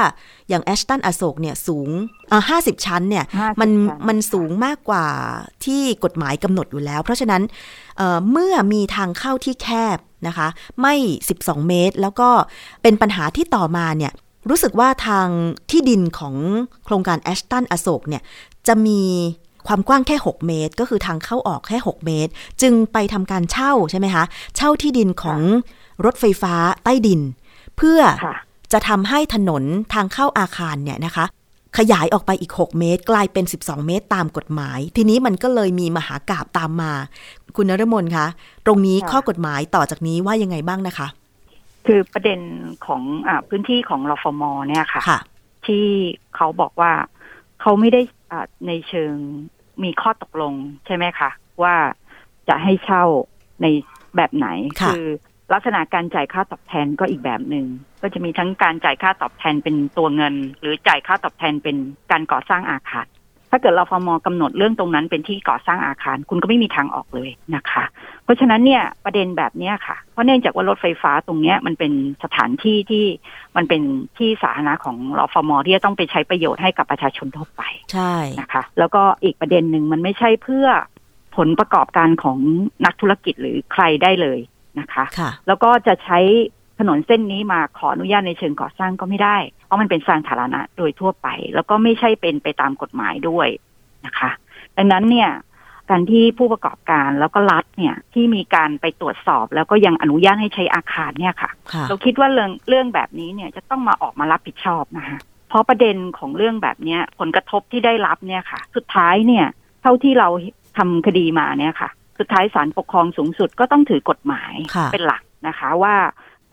อย่างแอชตันอโศกเนี่ยสูงเอ่อ50 ชั้นเนี่ย50มันชั้นมันสูงมากกว่าที่กฎหมายกำหนดอยู่แล้ว เพราะฉะนั้นเอ่อเมื่อมีทางเข้าที่แคบนะคะ ไม่ 12 เมตร แล้วก็เป็นปัญหาที่ต่อมาเนี่ยรู้สึกว่าทางที่ดินของโครงการแอชตันอโศกเนี่ยจะมี ความกว้างแค่ 6 เมตร ก็คือทางเข้าออกแค่ 6 เมตร จึงไปทำการเช่าใช่ไหมคะเช่าที่ดินของรถไฟฟ้าใต้ดิน เพื่อค่ะจะทำให้ถนนทางเข้าอาคารเนี่ยนะคะ ขยายออกไปอีก 6 เมตร กลายเป็น 12 เมตรตามกฎหมาย ทีนี้มันก็เลยมีมหากาบตามมา คุณนรมนคะ ตรงนี้ข้อกฎหมายต่อจากนี้ว่ายังไงบ้างนะคะ คือประเด็นของอพื้นที่ของรฟมเนี่ยค่ะค่ะที่เขาบอกว่าเขาไม่ได้อ่าในเชิง มีข้อตกลงใช่ไหมคะ ว่าจะให้เช่าในแบบไหนค่ะอลักษณะการจ่ายค่าตอบแทนก็อีกแบบหนึ่งก็จะมีทั้งการจ่ายค่าตอบแทนเป็นตัวเงิน หรือจ่ายค่าตอบแทนเป็นการก่อสร้างอาคาร ถ้าเกิดรฟมกำหนดเรื่องตรงนั้นเป็นที่ก่อสร้างอาคาร คุณก็ไม่มีทางออกเลยนะคะ เพราะฉะนั้นเนี่ยประเด็นแบบเนี้ยค่ะ เพราะเนื่องจากว่ารถไฟฟ้าตรงเนี้ยมันเป็นสถานที่ที่มันเป็นที่สาธารณะของรฟมที่จะต้องไปใช้ประโยชน์ให้กับประชาชนทั่วไปใช่นะคะ แล้วก็อีกประเด็นหนึ่งมันไม่ใช่เพื่อผลประกอบการของนักธุรกิจหรือใครได้เลยนะคะค่ะแล้วก็จะใช้ถนนเส้นนี้มาขออนุญาตในเชิงก่อสร้างก็ไม่ได้ เพราะมันเป็นสาธารณะโดยทั่วไป แล้วก็ไม่ใช่เป็นไปตามกฎหมายด้วยนะคะ ดังนั้นเนี่ยการที่ผู้ประกอบการแล้วก็รัฐเนี่ยที่มีการไปตรวจสอบ แล้วก็ยังอนุญาตให้ใช้อาคารเนี่ยค่ะค่ะเราคิดว่าเรื่องเรื่องแบบนี้เนี่ยจะต้องมาออกมารับผิดชอบนะคะเพราะประเด็นของเรื่องแบบเนี้ยผลกระทบที่ได้รับเนี่ยค่ะ สุดท้ายเนี่ย เท่าที่เราทำคดีมาเนี่ยค่ะ สุดท้ายศาลปกครองสูงสุดก็ต้องถือกฎหมายค่ะเป็นหลักนะคะ ว่า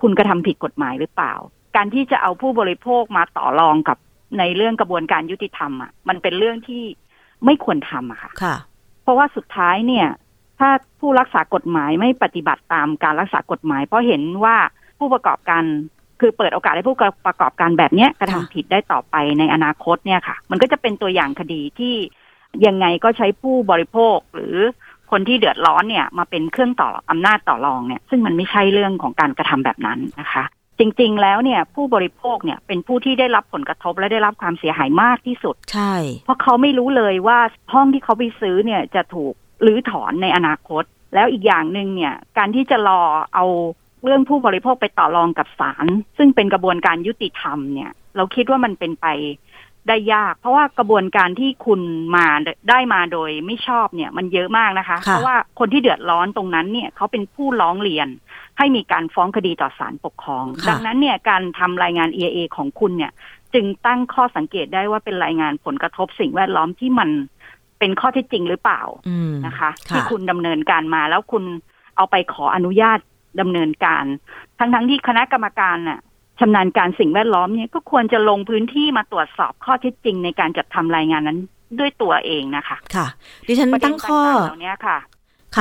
คุณกระทำผิดกฎหมายหรือเปล่า การที่จะเอาผู้บริโภคมาต่อรองกับในเรื่องกระบวนการยุติธรรมอะมันเป็นเรื่องที่ไม่ควรทำอะค่ะค่ะ เพราะว่าสุดท้ายเนี่ย ถ้าผู้รักษากฎหมายไม่ปฏิบัติตามการรักษากฎหมาย เพราะเห็นว่าผู้ประกอบการคือเปิดโอกาสให้ผู้ประกอบการแบบเนี้ยกระทำค่ะผิดได้ต่อไปในอนาคตเนี่ยค่ะ มันก็จะเป็นตัวอย่างคดีที่ยังไงก็ใช้ผู้บริโภคหรือคนที่เดือดร้อนเนี่ย มาเป็นเครื่องต่ออำนาจต่อรองเนี่ย ซึ่งมันไม่ใช่เรื่องของการกระทำแบบนั้นนะคะ จริง ๆ แล้วเนี่ย ผู้บริโภคเนี่ยเป็นผู้ที่ได้รับผลกระทบและได้รับความเสียหายมากที่สุด ใช่ เพราะเขาไม่รู้เลยว่าห้องที่เขาไปซื้อเนี่ยจะถูกรื้อถอนในอนาคต แล้วอีกอย่างหนึ่งเนี่ย การที่จะรอเอาเรื่องผู้บริโภคไปต่อรองกับศาลซึ่งเป็นกระบวนการยุติธรรมเนี่ย เราคิดว่ามันเป็นไปได้ยาก เพราะว่ากระบวนการที่คุณมาได้มาโดยไม่ชอบเนี่ย มันเยอะมากนะคะค่ะเพราะว่าคนที่เดือดร้อนตรงนั้นเนี่ยเขาเป็นผู้ร้องเรียน ให้มีการฟ้องคดีต่อศาลปกครองค่ะดังนั้นเนี่ยการทำรายงาน EIA ของคุณเนี่ย จึงตั้งข้อสังเกตได้ว่าเป็นรายงานผลกระทบสิ่งแวดล้อมที่มันเป็นข้อเท็จจริงหรือเปล่าอืมนะคะ ที่คุณดำเนินการมาแล้วคุณเอาไปขออนุญาตดำเนินการ ทั้งๆที่คณะกรรมการน่ะชำนาญการสิ่งแวดล้อมเนี่ยก็ควรจะลงพื้นที่มาตรวจสอบข้อเท็จจริงในการจัดทำรายงานนั้นด้วยตัวเองนะคะ ค่ะ ดิฉันประเด็ตั้นงข้อต่างๆเหล่านี้ค่ะค่ะ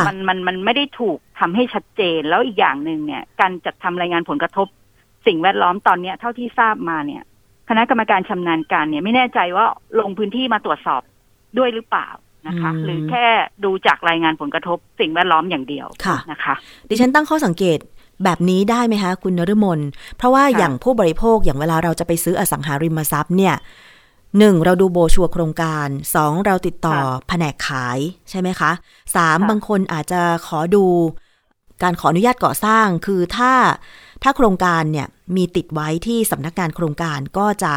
มันมันมันไม่ได้ถูกทำให้ชัดเจนแล้วอีกอย่างหนึ่งเนี่ย การจัดทำรายงานผลกระทบ สิ่งแวดล้อมตอนเนี้ย เท่าที่ทราบมาเนี่ย คณะกรรมการชำนาญการเนี่ยไม่แน่ใจว่าลงพื้นที่มาตรวจสอบด้วยหรือเปล่านะคะอืมหรือแค่ดูจากรายงานผลกระทบ สิ่งแวดล้อมอย่างเดียวค่ะนะคะ ดิฉันตั้งข้อสังเกตแบบนี้ได้ไหมคะ คุณนฤมลเพราะว่าค่ะอย่างผู้บริโภคอย่างเวลาเราจะไปซื้ออสังหาริมทรัพย์เนี่ย หนึ่งเราดูโบรชัวร์โครงการสองเราติดต่อแผนกขายใช่ไหมคะสามบางคนอาจจะขอดูการขออนุญาตก่อสร้าง คือถ้าถ้าโครงการเนี่ยมีติดไว้ที่สำนักงานโครงการก็จะ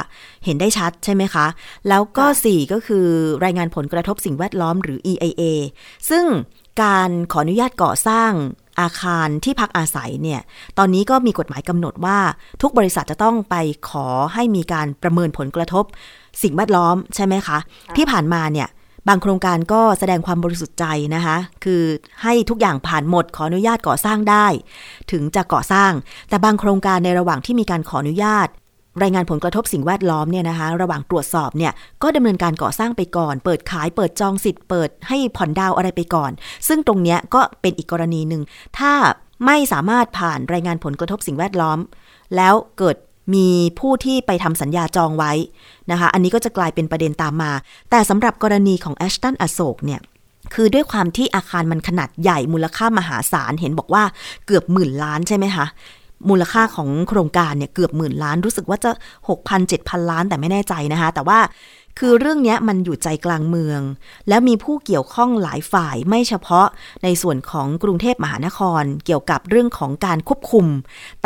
เห็นได้ชัดใช่ไหมคะ แล้วก็ค่ะสี่ก็คือรายงานผลกระทบสิ่งแวดล้อมหรือ EIA ซึ่งการขออนุญาตก่อสร้าง อาคารที่พักอาศัยเนี่ย ตอนนี้ก็มีกฎหมายกำหนดว่า ทุกบริษัทจะต้องไปขอให้มีการประเมินผลกระทบ สิ่งแวดล้อมใช่ไหมคะ ที่ผ่านมาเนี่ยบางโครงการก็แสดงความบริสุทธิ์ใจนะคะ คือให้ทุกอย่างผ่านหมดขออนุญาตก่อสร้างได้ ถึงจะก่อสร้าง แต่บางโครงการในระหว่างที่มีการขออนุญาต รายงานผลกระทบสิ่งแวดล้อมเนี่ยนะคะระหว่างตรวจสอบเนี่ยก็ดำเนินการก่อสร้างไปก่อน เปิดขายเปิดจองสิทธิ์เปิดให้ผ่อนดาวอะไรไปก่อน ซึ่งตรงเนี้ยก็เป็นอีกกรณีหนึ่ง ถ้าไม่สามารถผ่านรายงานผลกระทบสิ่งแวดล้อม แล้วเกิดมีผู้ที่ไปทำสัญญาจองไว้นะคะ อันนี้ก็จะกลายเป็นประเด็นตามมา แต่สำหรับกรณีของแอชตันอโศกเนี่ย คือด้วยความที่อาคารมันขนาดใหญ่มูลค่ามหาศาล เห็นบอกว่าเกือบหมื่นล้านใช่ไหมคะ มูลค่าของโครงการเนี่ยเกือบหมื่นล้าน รู้สึกว่าจะ 6,000 7,000 ล้านแต่ไม่แน่ใจนะคะ แต่ว่าคือเรื่องนี้มันอยู่ใจกลางเมือง แล้วมีผู้เกี่ยวข้องหลายฝ่ายไม่เฉพาะในส่วนของกรุงเทพมหานคร เกี่ยวกับเรื่องของการควบคุม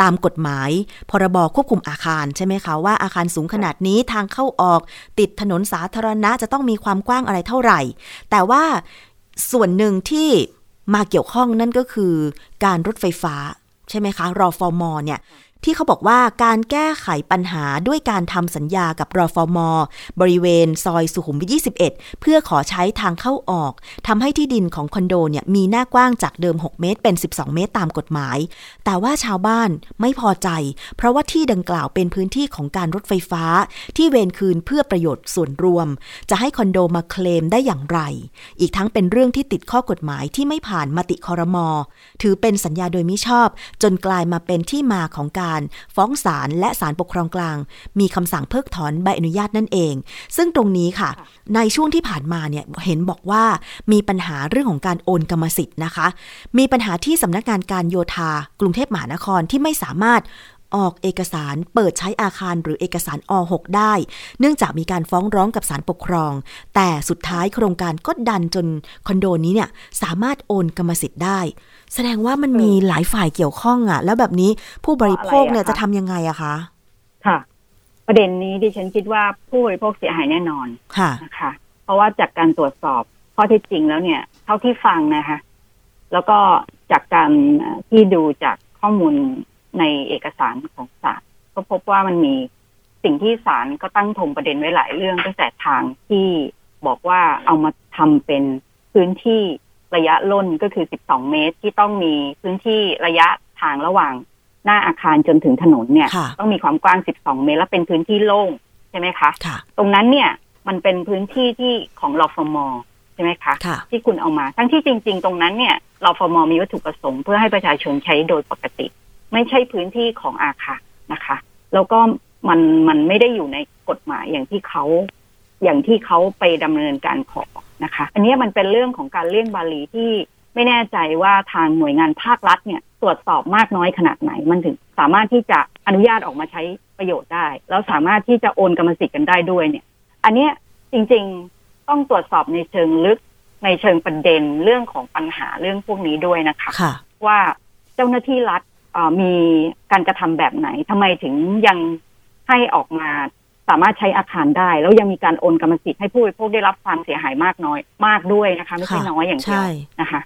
ตามกฎหมาย พรบควบคุมอาคารใช่ไหมคะว่าอาคารสูงขนาดนี้ทางเข้าออก ติดถนนสาธารณะจะต้องมีความกว้างอะไรเท่าไหร่ แต่ว่าส่วนหนึ่งที่มาเกี่ยวข้องนั่นก็คือการรถไฟฟ้า ใช่ไหมคะรอฟอร์มเนี่ย ที่เขาบอกว่าการแก้ไขปัญหาด้วยการทำสัญญากับรอฟอมบริเวณซอยสุขุมวิท 21 เพื่อขอใช้ทางเข้าออกทำให้ที่ดินของคอนโดเนี่ยมีหน้ากว้างจากเดิม 6 เมตร เป็น 12 เมตรตามกฎหมาย แต่ว่าชาวบ้านไม่พอใจ เพราะว่าที่ดังกล่าวเป็นพื้นที่ของการรถไฟฟ้า ที่เวนคืนเพื่อประโยชน์ส่วนรวม จะให้คอนโดมาเคลมได้อย่างไร อีกทั้งเป็นเรื่องที่ติดข้อกฎหมายที่ไม่ผ่านมติคอรมอถือเป็นสัญญาโดยมิชอบ จนกลายมาเป็นที่มาของการฟ้องศาลและศาลปกครองกลาง มีคำสั่งเพิกถอนใบอนุญาตนั่นเอง ซึ่งตรงนี้ค่ะ ในช่วงที่ผ่านมาเนี่ยเห็นบอกว่ามีปัญหาเรื่องของการโอนกรรมสิทธิ์นะคะ มีปัญหาที่สำนักงานการโยธากรุงเทพมหานครที่ไม่สามารถ ออกเอกสารเปิดใช้อาคารหรือเอกสารอ .6 ได้ เนื่องจากมีการฟ้องร้องกับศาลปกครอง แต่สุดท้ายโครงการก็ดันจนคอนโดนี้เนี่ยสามารถโอนกรรมสิทธิ์ได้ แสดงว่ามันมีหลายฝ่ายเกี่ยวข้องอะแล้วแบบนี้ผู้บริโภคเนี่ยจะทำยังไงอะคะ ค่ะ ประเด็นนี้ดิฉันคิดว่าผู้บริโภคเสียหายแน่นอนค่ะนะคะเพราะว่าจากการตรวจสอบข้อเท็จจริงแล้วเนี่ย เท่าที่ฟังนะคะ แล้วก็จากการที่ดูจากข้อมูล ในเอกสารของศาลก็พบว่ามันมีสิ่งที่ศาลก็ตั้งทงประเด็นไว้หลายเรื่องตั้งแต่ทางที่บอกว่าเอามาทำเป็นพื้นที่ระยะล่นก็คือ 12 เมตรที่ต้องมีพื้นที่ระยะทางระหว่างหน้าอาคารจนถึงถนนเนี่ยค่ะต้องมีความกว้าง 12 เมตร และเป็นพื้นที่โล่งใช่ไหมคะค่ะตรงนั้นเนี่ยมันเป็นพื้นที่ที่ของรฟมใช่ไหมคะค่ะที่คุณเอามา ทั้งที่จริง ๆ ตรงนั้นเนี่ยรฟมมีวัตถุประสงค์เพื่อให้ประชาชนใช้โดยปกติ ไม่ใช่พื้นที่ของอาคารนะคะ แล้วก็มันมันไม่ได้อยู่ในกฎหมายอย่างที่เขาอย่างที่เขาไปดำเนินการขอนะคะ อันนี้มันเป็นเรื่องของการเลี่ยงบาลีที่ไม่แน่ใจว่าทางหน่วยงานภาครัฐเนี่ยตรวจสอบมากน้อยขนาดไหน มันถึงสามารถที่จะอนุญาตออกมาใช้ประโยชน์ได้ แล้วสามารถที่จะโอนกรรมสิทธิ์กันได้ด้วยเนี่ย อันเนี้ยจริงๆต้องตรวจสอบในเชิงลึกในเชิงประเด็นเรื่องของปัญหาเรื่องพวกนี้ด้วยนะคะค่ะว่าเจ้าหน้าที่รัฐเอ่อ มีการกระทำแบบไหนทำไมถึงยังให้ออกมาสามารถใช้อาคารได้ แล้วยังมีการโอนกรรมสิทธิ์ให้ผู้บริโภคได้รับความเสียหายมากน้อยมากด้วยนะคะ ไม่ใช่ค่ะน้อยอย่างเดียวใช่นะคะ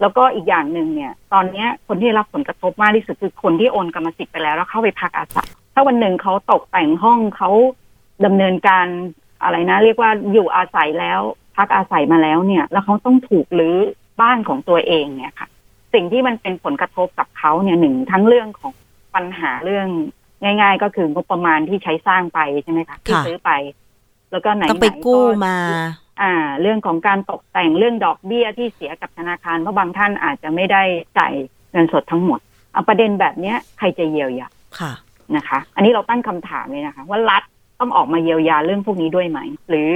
แล้วก็อีกอย่างหนึ่งเนี่ย ตอนเนี้ยคนที่ได้รับผลกระทบมากที่สุดคือคนที่โอนกรรมสิทธิ์ไปแล้วแล้วเข้าไปพักอาศัยถ้าวันหนึ่งเขาตกแต่งห้องเขาดำเนินการอะไรนะ เรียกว่าอยู่อาศัยแล้วพักอาศัยมาแล้วเนี่ย แล้วเขาต้องถูกรื้อบ้านของตัวเองเนี่ยค่ะ สิ่งที่มันเป็นผลกระทบกับเขาเนี่ยหนึ่งทั้งเรื่องของปัญหาเรื่องง่าย ๆ ก็คืองบประมาณที่ใช้สร้างไปใช่ไหมคะที่ค่ะซื้อไป แล้วก็ไหนๆต้องไปกู้มา อ่า เรื่องของการตกแต่งเรื่องดอกเบี้ยที่เสียกับธนาคารเพราะบางท่านอาจจะไม่ได้จ่ายเงินสดทั้งหมดเอาประเด็นแบบเนี้ยใครจะเยียวยาค่ะนะคะ อันนี้เราตั้งคำถามเลยนะคะ ว่ารัฐต้องออกมาเยียวยาเรื่องพวกนี้ด้วยไหม หรือ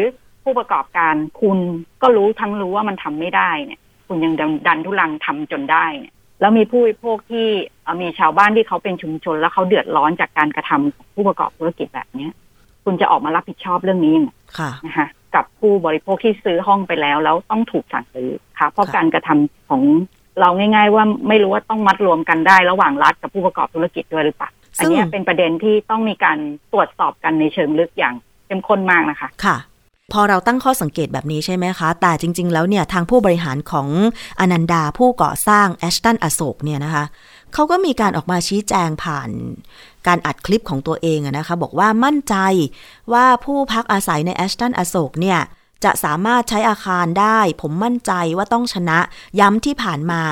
ผู้ประกอบการคุณก็รู้ทั้งรู้ว่ามันทำไม่ได้เนี่ย คุณยังดันดันทุลังทำจนได้เนี่ยแล้วมีผู้บริโภคที่เอ่อมีชาวบ้านที่เขาเป็นชุมชน แล้วเขาเดือดร้อนจากการกระทำของผู้ประกอบธุรกิจแบบเนี้ย คุณจะออกมารับผิดชอบเรื่องนี้ยังไงค่ะนะคะกับผู้บริโภคที่ซื้อห้องไปแล้ว แล้วต้องถูกสั่งซื้อค่ะ เพราะค่ะการกระทำของเราง่าย ๆ ว่าไม่รู้ว่าต้องมัดรวมกันได้ระหว่างรัฐกับผู้ประกอบธุรกิจด้วยหรือเปล่าอันเนี้ยเป็นประเด็นที่ต้องมีการตรวจสอบกันในเชิงลึกอย่างเข้มข้นมากนะคะ ค่ะ พอเราตั้งข้อสังเกตแบบนี้ใช่ไหมคะ แต่จริง ๆ แล้วเนี่ยทางผู้บริหารของอนันดาผู้ก่อสร้างแอชตันอโศกเนี่ยนะคะเขาก็มีการออกมาชี้แจงผ่านการอัดคลิปของตัวเองอะนะคะ บอกว่ามั่นใจว่าผู้พักอาศัยในแอชตันอโศกเนี่ยจะสามารถใช้อาคารได้ ผมมั่นใจว่าต้องชนะย้ำที่ผ่านมา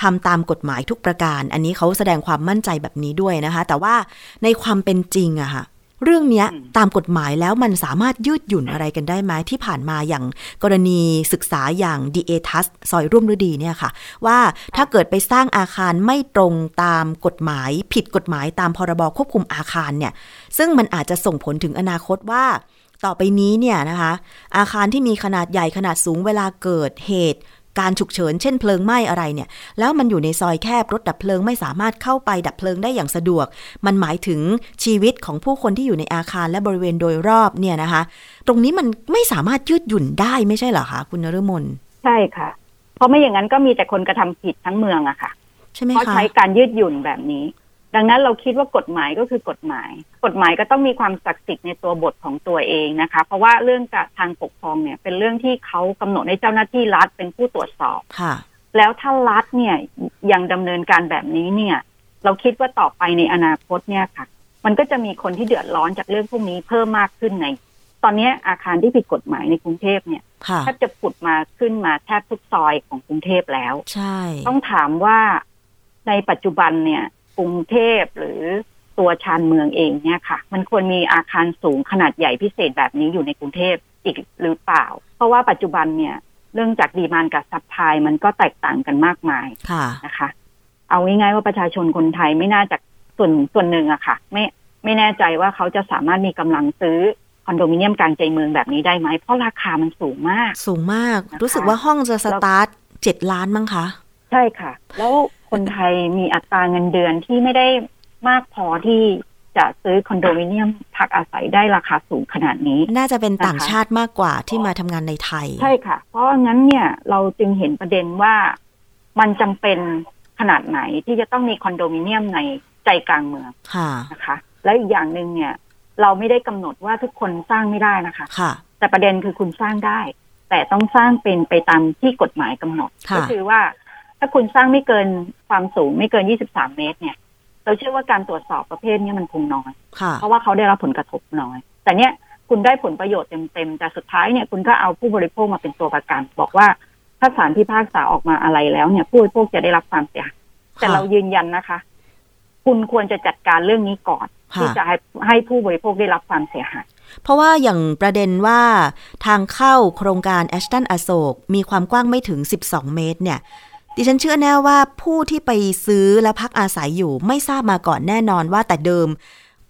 ทำตามกฎหมายทุกประการ อันนี้เขาแสดงความมั่นใจแบบนี้ด้วยนะคะ แต่ว่าในความเป็นจริงอะค่ะ เรื่องเนี้ยอืมตามกฎหมายแล้วมันสามารถยืดหยุ่นอะไรกันได้ไหมที่ผ่านมาอย่างกรณีศึกษาอย่าง DA t u s ซอยร่วมฤดีเนี่ยค่ะ ว่าถ้าเกิดไปสร้างอาคารไม่ตรงตามกฎหมาย ผิดกฎหมายตามพรบควบคุมอาคารเนี่ย ซึ่งมันอาจจะส่งผลถึงอนาคตว่า ต่อไปนี้เนี่ยนะคะ อาคารที่มีขนาดใหญ่ขนาดสูงเวลาเกิดเหตุ การฉุกเฉินเช่นเพลิงไหม้อะไรเนี่ย แล้วมันอยู่ในซอยแคบรถดับเพลิงไม่สามารถเข้าไปดับเพลิงได้อย่างสะดวก มันหมายถึงชีวิตของผู้คนที่อยู่ในอาคารและบริเวณโดยรอบเนี่ยนะคะ ตรงนี้มันไม่สามารถยืดหยุ่นได้ไม่ใช่เหรอคะคุณนฤมลใช่ค่ะ เพราะไม่อย่างนั้นก็มีแต่คนกระทำผิดทั้งเมืองอะค่ะใช่ไหมเพราะคะใช้การยืดหยุ่นแบบนี้ ดังนั้นเราคิดว่ากฎหมายก็คือกฎหมาย กฎหมายก็ต้องมีความศักดิ์สิทธิ์ในตัวบทของตัวเองนะคะ เพราะว่าเรื่องจากทางปกครองเนี่ย เป็นเรื่องที่เขากำหนดให้เจ้าหน้าที่รัฐเป็นผู้ตรวจสอบค่ะ แล้วถ้ารัฐเนี่ยยังดำเนินการแบบนี้เนี่ย เราคิดว่าต่อไปในอนาคตเนี่ยค่ะ มันก็จะมีคนที่เดือดร้อนจากเรื่องพวกนี้เพิ่มมากขึ้นใน ตอนนี้อาคารที่ผิดกฎหมายในกรุงเทพเนี่ยค่ะแทบจะผุดมาขึ้นมาแทบทุกซอยของกรุงเทพแล้ว ใช่ ต้องถามว่าในปัจจุบันเนี่ย กรุงเทพหรือตัวชานเมืองเองเนี่ยค่ะ มันควรมีอาคารสูงขนาดใหญ่พิเศษแบบนี้อยู่ในกรุงเทพอีกหรือเปล่า เพราะว่าปัจจุบันเนี่ยเรื่องจาก demand กับ supply มันก็แตกต่างกันมากมายค่ะนะคะ เอาง่ายๆว่าประชาชนคนไทยไม่น่าจะส่วนส่วนหนึ่งอะค่ะ ไม่ไม่แน่ใจว่าเขาจะสามารถมีกำลังซื้อคอนโดมิเนียมกลางใจเมืองแบบนี้ได้ไหม เพราะราคามันสูงมาก สูงมากนะคะรู้สึกว่าห้องจะสตาร์ทเจ็ดล้านมั้งคะ ใช่ค่ะ แล้ว คนไทยมีอัตราเงินเดือนที่ไม่ได้มากพอที่จะซื้อคอนโดมิเนียมพักอาศัยได้ราคาสูงขนาดนี้ น่าจะเป็นนะคะต่างชาติมากกว่าที่มาทำงานในไทย ใช่ค่ะ เพราะงั้นเนี่ยเราจึงเห็นประเด็นว่ามันจำเป็นขนาดไหนที่จะต้องมีคอนโดมิเนียมในใจกลางเมืองค่ะนะคะ และอีกอย่างหนึ่งเนี่ย เราไม่ได้กำหนดว่าทุกคนสร้างไม่ได้นะคะค่ะแต่ประเด็นคือคุณสร้างได้ แต่ต้องสร้างเป็นไปตามที่กฎหมายกำหนดค่ะก็คือว่า ถ้าคุณสร้างไม่เกินความสูงไม่เกิน 23 เมตรเนี่ย เราเชื่อว่าการตรวจสอบประเภทเนี้มันคงน้อยค่ะเพราะว่าเขาได้รับผลกระทบน้อย แต่เนี้ยคุณได้ผลประโยชน์เต็มๆ แต่สุดท้ายเนี่ยคุณก็เอาผู้บริโภคมาเป็นตัวประกัน บอกว่าถ้าศาลพิพากษาออกมาอะไรแล้วเนี่ย ผู้บริโภคจะได้รับความเสียหายแต่เรายืนยันนะคะ คุณควรจะจัดการเรื่องนี้ก่อนค่ะที่จะให้ให้ผู้บริโภคได้รับความเสียหายเพราะว่าอย่างประเด็นว่าทางเข้าโครงการแอชตันอโศกมีความกว้างไม่ถึง 12 เมตรเนี่ย ดิฉันเชื่อแน่ว่าผู้ที่ไปซื้อและพักอาศัยอยู่ไม่ทราบมาก่อนแน่นอนว่าแต่เดิม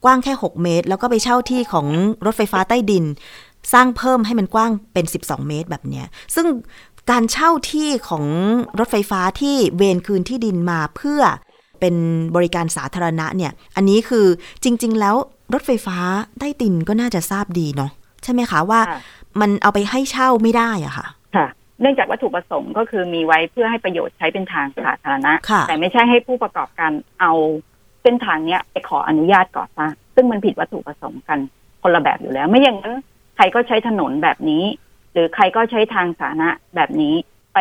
กว้างแค่ 6 เมตร แล้วก็ไปเช่าที่ของรถไฟฟ้าใต้ดิน สร้างเพิ่มให้มันกว้างเป็น 12 เมตรแบบเนี้ย ซึ่งการเช่าที่ของรถไฟฟ้าที่เวนคืนที่ดินมาเพื่อเป็นบริการสาธารณะเนี่ย อันนี้คือจริง ๆ แล้วรถไฟฟ้าใต้ดินก็น่าจะทราบดีเนาะใช่ไหมคะว่าค่ะมันเอาไปให้เช่าไม่ได้อะค่ะ ค่ะ เนื่องจากวัตถุประสงค์ก็คือมีไว้เพื่อให้ประโยชน์ใช้เป็นทางสาธารณะค่ะแต่ไม่ใช่ให้ผู้ประกอบการเอาเส้นทางเนี้ยไปขออนุญาตก่อสร้างซึ่งมันผิดวัตถุประสงค์กันคนละแบบอยู่แล้ว ไม่อย่างนั้นใครก็ใช้ถนนแบบนี้ หรือใครก็ใช้ทางสาธารณะแบบนี้ไป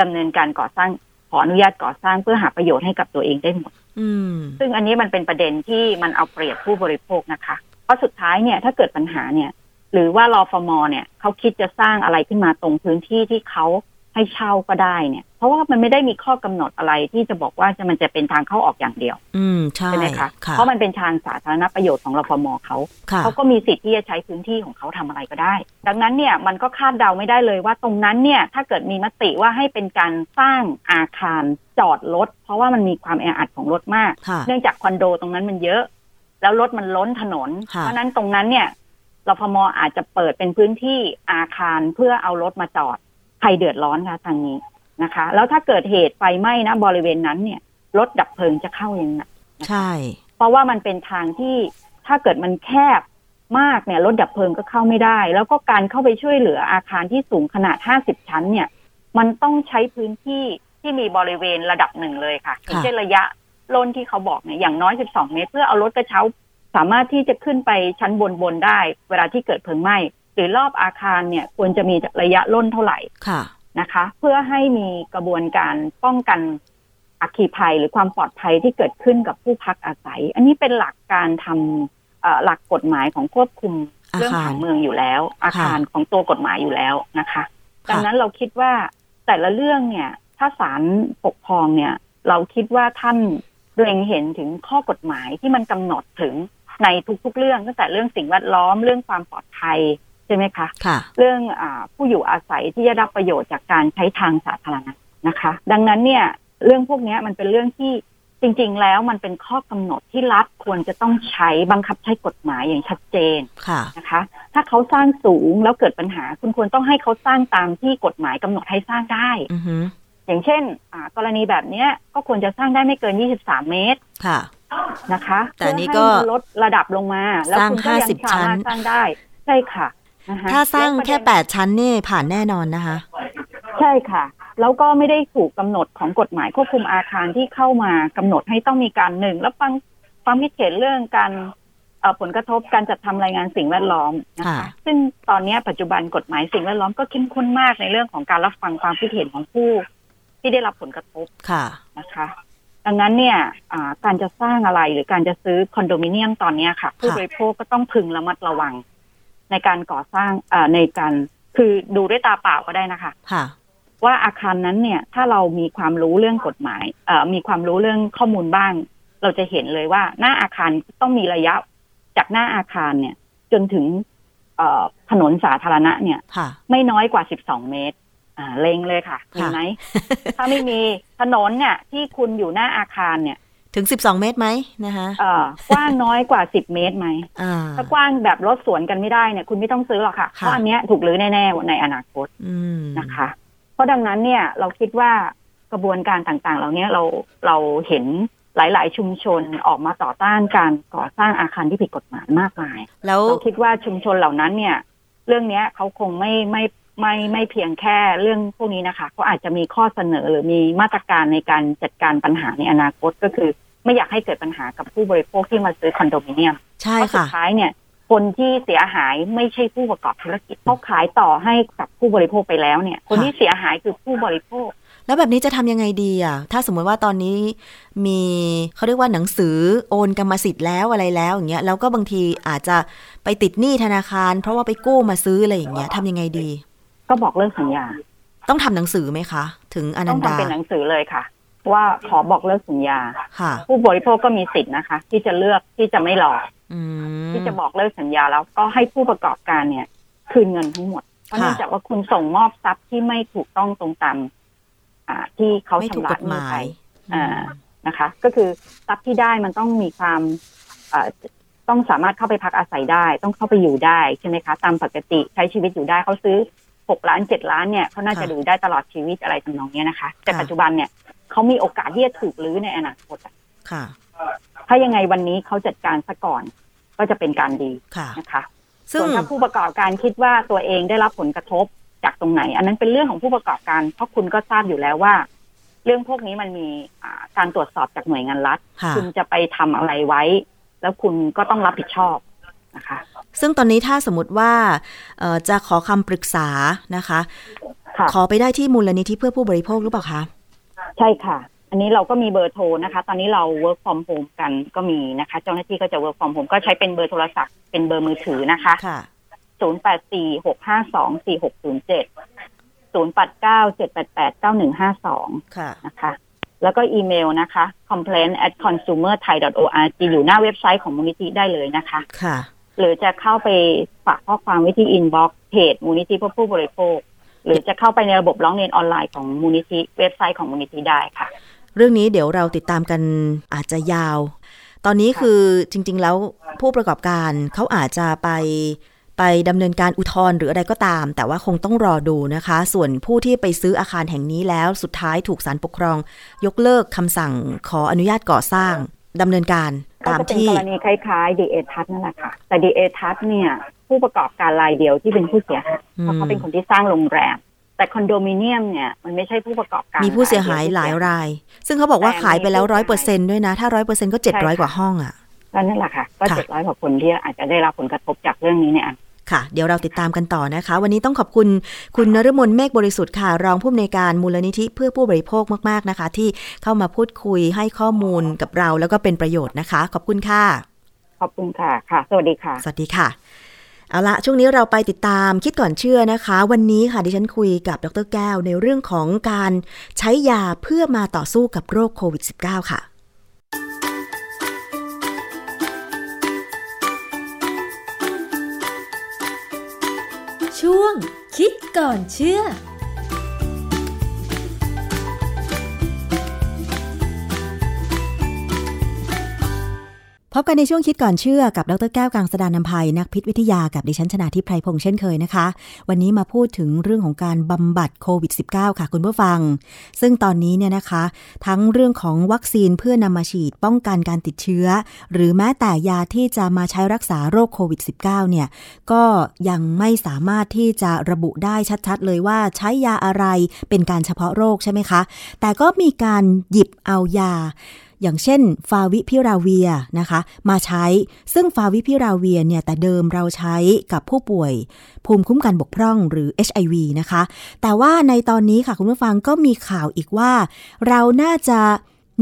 ดำเนินการก่อสร้างขออนุญาตก่อสร้างเพื่อหาประโยชน์ให้กับตัวเองได้หมดอืมซึ่งอันนี้มันเป็นประเด็นที่มันเอาเปรียบผู้บริโภคนะคะ เพราะสุดท้ายเนี่ยถ้าเกิดปัญหาเนี่ย หรือว่ารอฟมเนี่ยเขาคิดจะสร้างอะไรขึ้นมาตรงพื้นที่ที่เขาให้เช่าก็ได้เนี่ย เพราะว่ามันไม่ได้มีข้อกำหนดอะไรที่จะบอกว่าจะมันจะเป็นทางเข้าออกอย่างเดียว อืมใช่ใช่ไหมคะค่ะเพราะมันเป็นทางสาธารณประโยชน์ของรฟมเขาค่ะเขาก็มีสิทธิ์ที่จะใช้พื้นที่ของเขาทำอะไรก็ได้ ดังนั้นเนี่ยมันก็คาดเดาไม่ได้เลยว่าตรงนั้นเนี่ย ถ้าเกิดมีมติว่าให้เป็นการสร้างอาคารจอดรถเพราะว่ามันมีความแออัดของรถมากค่ะเนื่องจากคอนโดตรงนั้นมันเยอะ แล้วรถมันล้นถนนค่ะเพราะฉะนั้นตรงนั้นเนี่ย รฟมอาจจะเปิดเป็นพื้นที่อาคารเพื่อเอารถมาจอดใครเดือดร้อนคะทางนี้นะคะ แล้วถ้าเกิดเหตุไฟไหม้นะบริเวณนั้นเนี่ยรถดับเพลิงจะเข้ายังไงใช่ เพราะว่ามันเป็นทางที่ถ้าเกิดมันแคบมากเนี่ยรถดับเพลิงก็เข้าไม่ได้ แล้วก็การเข้าไปช่วยเหลืออาคารที่สูงขนาด50ชั้นเนี่ย มันต้องใช้พื้นที่ที่มีบริเวณระดับหนึ่งเลยค่ะอย่างเช่นระยะล้นที่เขาบอกเนี่ยอย่างน้อย 12 เมตร เพื่อเอารถกระเช้า สามารถที่จะขึ้นไปชั้นบนบนๆได้ เวลาที่เกิดเพลิงไหม้หรือรอบอาคารเนี่ยควรจะมีระยะล้นเท่าไหร่ค่ะนะคะ เพื่อให้มีกระบวนการป้องกันอัคคีภัยหรือความปลอดภัยที่เกิดขึ้นกับผู้พักอาศัย อันนี้เป็นหลักการทำเอ่อหลักกฎหมายของควบคุมอาคารเรื่องผังเมืองอยู่แล้ว อาคารของตัวกฎหมายอยู่แล้วนะคะ ดังนั้นเราคิดว่าแต่ละเรื่องเนี่ย ถ้าศาลปกครองเนี่ย เราคิดว่าท่านเล็งเห็นถึงข้อกฎหมายที่มันกำหนดถึง ในทุก ๆ เรื่องตั้งแต่เรื่องสิ่งแวดล้อมเรื่องความปลอดภัยใช่ไหมคะค่ะเรื่องอาผู้อยู่อาศัยที่จะรับประโยชน์จากการใช้ทางสาธารณะนะคะ ดังนั้นเนี่ยเรื่องพวกเนี้ยมันเป็นเรื่องที่จริง ๆ แล้วมันเป็นข้อกำหนดที่รัฐควรจะต้องใช้บังคับใช้กฎหมายอย่างชัดเจนค่ะนะคะ ถ้าเขาสร้างสูงแล้วเกิดปัญหา คุณควรต้องให้เขาสร้างตามที่กฎหมายกำหนดให้สร้างได้อือฮึอย่างเช่นอ่ากรณีแบบเนี้ยก็ควรจะสร้างได้ไม่เกิน 23 เมตรค่ะ นะคะ แต่อันนี้ก็เพื่อให้ลดระดับลงมาแล้วสร้างคุณก็ยัง50สามารถชั้นสร้างได้ใช่ค่ะนะคะถ้าสร้างล้วประแค่เด็นแปดชั้นนี่ผ่านแน่นอนนะคะ ใช่ค่ะ แล้วก็ไม่ได้ถูกกำหนดของกฎหมายควบคุมอาคารที่เข้ามากำหนดให้ต้องมีการหนึ่งแล้วฟังความคิดเห็นเรื่องการเอ่อผลกระทบการจัดทำรายงานสิ่งแวดล้อมนะค่ะคะซึ่งตอนนี้ปัจจุบันกฎหมายสิ่งแวดล้อมก็เข้มข้นมากในเรื่องของการรับฟังความคิดเห็นของผู้ที่ได้รับผลกระทบค่ะนะคะ ดังนั้นเนี่ยการจะสร้างอะไรหรือการจะซื้อคอนโดมิเนียมตอนนี้ค่ะ ผู้บริโภคก็ต้องพึงระมัดระวัง ในการก่อสร้างในการคือดูด้วยตาเปล่าก็ได้นะคะค่ะว่าอาคารนั้นเนี่ย ถ้าเรามีความรู้เรื่องกฎหมายเอ่อมีความรู้เรื่องข้อมูลบ้าง เราจะเห็นเลยว่า หน้าอาคารต้องมีระยะจากหน้าอาคารเนี่ย จนถึงถนนสาธารณะเนี่ย ไม่น้อยกว่าสิบสองเมตรอ่า เลงเลยค่ะเห็นไหมถ้าไม่มีถนนเนี่ย ที่คุณอยู่หน้าอาคารเนี่ย ถึงสิบสองเมตรไหมนะคะเอ่อกว้างน้อยกว่าสิบเมตรไหมถ้ากว้างแบบรถสวนกันไม่ได้เนี่ย คุณไม่ต้องซื้อหรอกค่ะเพราะอันเนี้ยถูกรื้อแน่ๆในอนาคตนะคะ เพราะดังนั้นเนี่ย เราคิดว่ากระบวนการต่างๆ เหล่านี้เราเราเห็นหลาย ๆ ชุมชนออกมาต่อต้านการก่อสร้างอาคารที่ผิดกฎหมายมากมาย แล้วเราคิดว่าชุมชนเหล่านั้นเนี่ย เรื่องนี้เขาคงไม่ไม่ ไม่ไม่เพียงแค่เรื่องพวกนี้นะคะเขาอาจจะมีข้อเสนอหรือมีมาตรการในการจัดการปัญหาในอนาคตก็คือ ไม่อยากให้เกิดปัญหากับผู้บริโภคที่มาซื้อคอนโดมิเนียมใช่ค่ะสุดท้ายเนี่ยคนที่เสียหายไม่ใช่ผู้ประกอบธุรกิจเขาขายต่อให้กับผู้บริโภคไปแล้วเนี่ย คนที่เสียหายคือผู้บริโภค แล้วแบบนี้จะทำยังไงดีอะ ถ้าสมมติว่าตอนนี้มีเขาเรียกว่าหนังสือโอนกรรมสิทธิ์แล้วอะไรแล้วอย่างเงี้ยแล้วก็บางทีอาจจะไปติดหนี้ธนาคาร เพราะว่าไปกู้มาซื้ออะไรอย่างเงี้ยทำยังไงดี ก็บอกเลิกสัญญา ต้องทำหนังสือไหมคะ ถึงอนันดา ต้องทำเป็นหนังสือเลยค่ะ ว่าขอบอกเลิกสัญญาค่ะผู้บริโภคก็มีสิทธิ์นะคะ ที่จะเลือกที่จะไม่รอที่จะบอกเลิกสัญญาแล้วก็ให้ผู้ประกอบการเนี่ย คืนเงินทั้งหมดเพราะเนื่องจากว่าคุณส่งมอบทรัพย์ที่ไม่ถูกต้องตรงตามที่เขาชำระหนี้ไปนะคะ ก็คือทรัพย์ที่ได้มันต้องมีความต้องสามารถเข้าไปพักอาศัยได้ ต้องเข้าไปอยู่ได้ใช่ไหมคะ ตามปกติใช้ชีวิตอยู่ได้เขาซื้อ หกล้านเจ็ดล้านเนี่ยเขาน่าจะอยู่ได้ตลอดชีวิตอะไรทำนองนี้นะคะ แต่ปัจจุบันเนี่ยเขามีโอกาสที่จะถูกลื้อในอนาคตค่ะ ถ้ายังไงวันนี้เขาจัดการซะก่อนก็จะเป็นการดีนะคะส่วนถ้าผู้ประกอบการคิดว่าตัวเองได้รับผลกระทบจากตรงไหน อันนั้นเป็นเรื่องของผู้ประกอบการเพราะคุณก็ทราบอยู่แล้วว่า เรื่องพวกนี้มันมีการตรวจสอบจากหน่วยงานรัฐ คุณจะไปทำอะไรไว้ แล้วคุณก็ต้องรับผิดชอบนะคะ ซึ่งตอนนี้ถ้าสมมติว่าจะขอคำปรึกษานะคะคะขอไปได้ที่มูลนิธิเพื่อผู้บริโภคหรือเปล่าคะ ใช่ค่ะ อันนี้เราก็มีเบอร์โทรนะคะ ตอนนี้เรา work from home กันก็มีนะคะ เจ้าหน้าที่ก็จะ work from home ก็ใช้เป็นเบอร์โทรศัพท์เป็นเบอร์มือถือนะคะค่ะศูนย์แปดสี่หกห้าสองสี่หกศูนย์เจ็ดศูนย์แปดเก้าเจ็ดแปดแปดเก้าหนึ่งห้าสองนะคะ แล้วก็อีเมลนะคะ complaint at consumerthai.org อยู่หน้าเว็บไซต์ของมูลนิธิได้เลยนะคะ ค่ะ หรือจะเข้าไปฝากข้อความไว้ที่ inbox เพจมูลนิธิเพื่อผู้บริโภค หรือจะเข้าไปในระบบร้องเรียนออนไลน์ของมูลนิธิเว็บไซต์ของมูลนิธิได้ค่ะ เรื่องนี้เดี๋ยวเราติดตามกันอาจจะยาว ตอนนี้คือจริง ๆ แล้วผู้ประกอบการเขาอาจจะไปไปดำเนินการอุทธรณ์หรืออะไรก็ตาม แต่ว่าคงต้องรอดูนะคะ ส่วนผู้ที่ไปซื้ออาคารแห่งนี้แล้วสุดท้ายถูกศาลปกครอง ยกเลิกคำสั่งขออนุญาตก่อสร้าง ดำเนินการตามที่กรณีคล้ายๆดิเอทัสนั่นแหละค่ะ แต่ดิเอทัสเนี่ยผู้ประกอบการรายเดียวที่เป็นผู้เสียหายเพราะเขาเป็นคนที่สร้างโรงแรม แต่คอนโดมิเนียมเนี่ยมันไม่ใช่ผู้ประกอบการ มีผู้เสียหายหลายราย ซึ่งเขาบอกว่าขายไปแล้วร้อยเปอร์เซ็นต์ด้วยนะ ถ้าร้อยเปอร์เซ็นต์ก็เจ็ดร้อยกว่าห้องอะนั่นแหละค่ะ ก็เจ็ดร้อยกว่าคนที่อาจจะได้รับผลกระทบจากเรื่องนี้เนี่ย ค่ะ เดี๋ยวเราติดตามกันต่อนะคะ วันนี้ต้องขอบคุณคุณนรมนเมฆบริสุทธิ์ค่ะ รองผู้อำนวยการมูลนิธิเพื่อผู้บริโภคมาก ๆนะคะ ที่เข้ามาพูดคุยให้ข้อมูลกับเราแล้วก็เป็นประโยชน์นะคะ ขอบคุณค่ะ ขอบคุณค่ะค่ะ สวัสดีค่ะ สวัสดีค่ะ เอาละช่วงนี้เราไปติดตามคิดก่อนเชื่อนะคะ วันนี้ค่ะดิฉันคุยกับดรแก้วในเรื่องของการใช้ยาเพื่อมาต่อสู้กับโรคโควิด -19 ค่ะ ช่วงคิดก่อนเชื่อ พบกันในช่วงคิดก่อนเชื่อกับดรแก้วกังสดานนภัยนักพิษวิทยากับดิฉันชนาทิพไพรพงษ์เช่นเคยนะคะ วันนี้มาพูดถึงเรื่องของการบำบัดโควิด -19 ค่ะคุณผู้ฟัง ซึ่งตอนนี้เนี่ยนะคะ ทั้งเรื่องของวัคซีนเพื่อนำมาฉีดป้องกันการติดเชื้อ หรือแม้แต่ยาที่จะมาใช้รักษาโรคโควิด -19 เนี่ยก็ยังไม่สามารถที่จะระบุได้ชัดๆ เลยว่าใช้ยาอะไรเป็นการเฉพาะโรคใช่ไหมคะ แต่ก็มีการหยิบเอายา อย่างเช่น ฟาวิพิราเวียนะคะ มาใช้ ซึ่งฟาวิพิราเวียเนี่ยแต่เดิมเราใช้กับผู้ป่วย ภูมิคุ้มกันบกพร่องหรือ HIV นะคะ แต่ว่าในตอนนี้ค่ะคุณผู้ฟังก็มีข่าวอีกว่า เราน่าจะ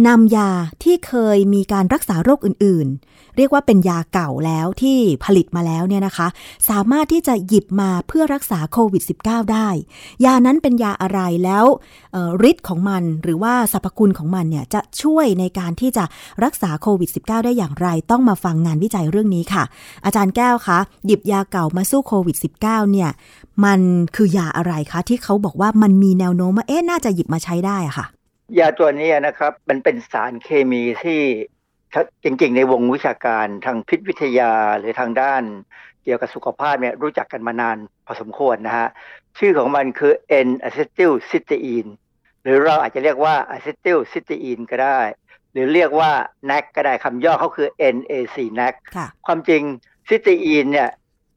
นำยาที่เคยมีการรักษาโรคอื่นๆ เรียกว่าเป็นยาเก่าแล้วที่ผลิตมาแล้วเนี่ยนะคะ สามารถที่จะหยิบมาเพื่อรักษาโควิด -19 ได้ ยานั้นเป็นยาอะไรแล้วฤทธิ์ของมันหรือว่าสรรพคุณของมันเนี่ยจะช่วยในการที่จะรักษาโควิด -19 ได้อย่างไรต้องมาฟังงานวิจัยเรื่องนี้ค่ะ อาจารย์แก้วคะหยิบยาเก่ามาสู้โควิด -19 เนี่ยมันคือยาอะไรคะ ที่เขาบอกว่ามันมีแนวโน้มว่าเอ๊ะน่าจะหยิบมาใช้ได้อะค่ะ ยาตัวนี้นะครับ มันเป็นสารเคมีที่ จริงๆ ในวงวิชาการทางพิษวิทยาหรือทางด้านเกี่ยวกับสุขภาพเนี่ยรู้จักกันมานานพอสมควรนะฮะ ชื่อของมันคือ N-acetylcysteine หรือเราอาจจะเรียกว่า acetylcysteine ก็ได้ หรือเรียกว่า NAC ก็ได้คำย่อเขาคือ NAC NAC ความจริงซิสเตอีนเนี่ย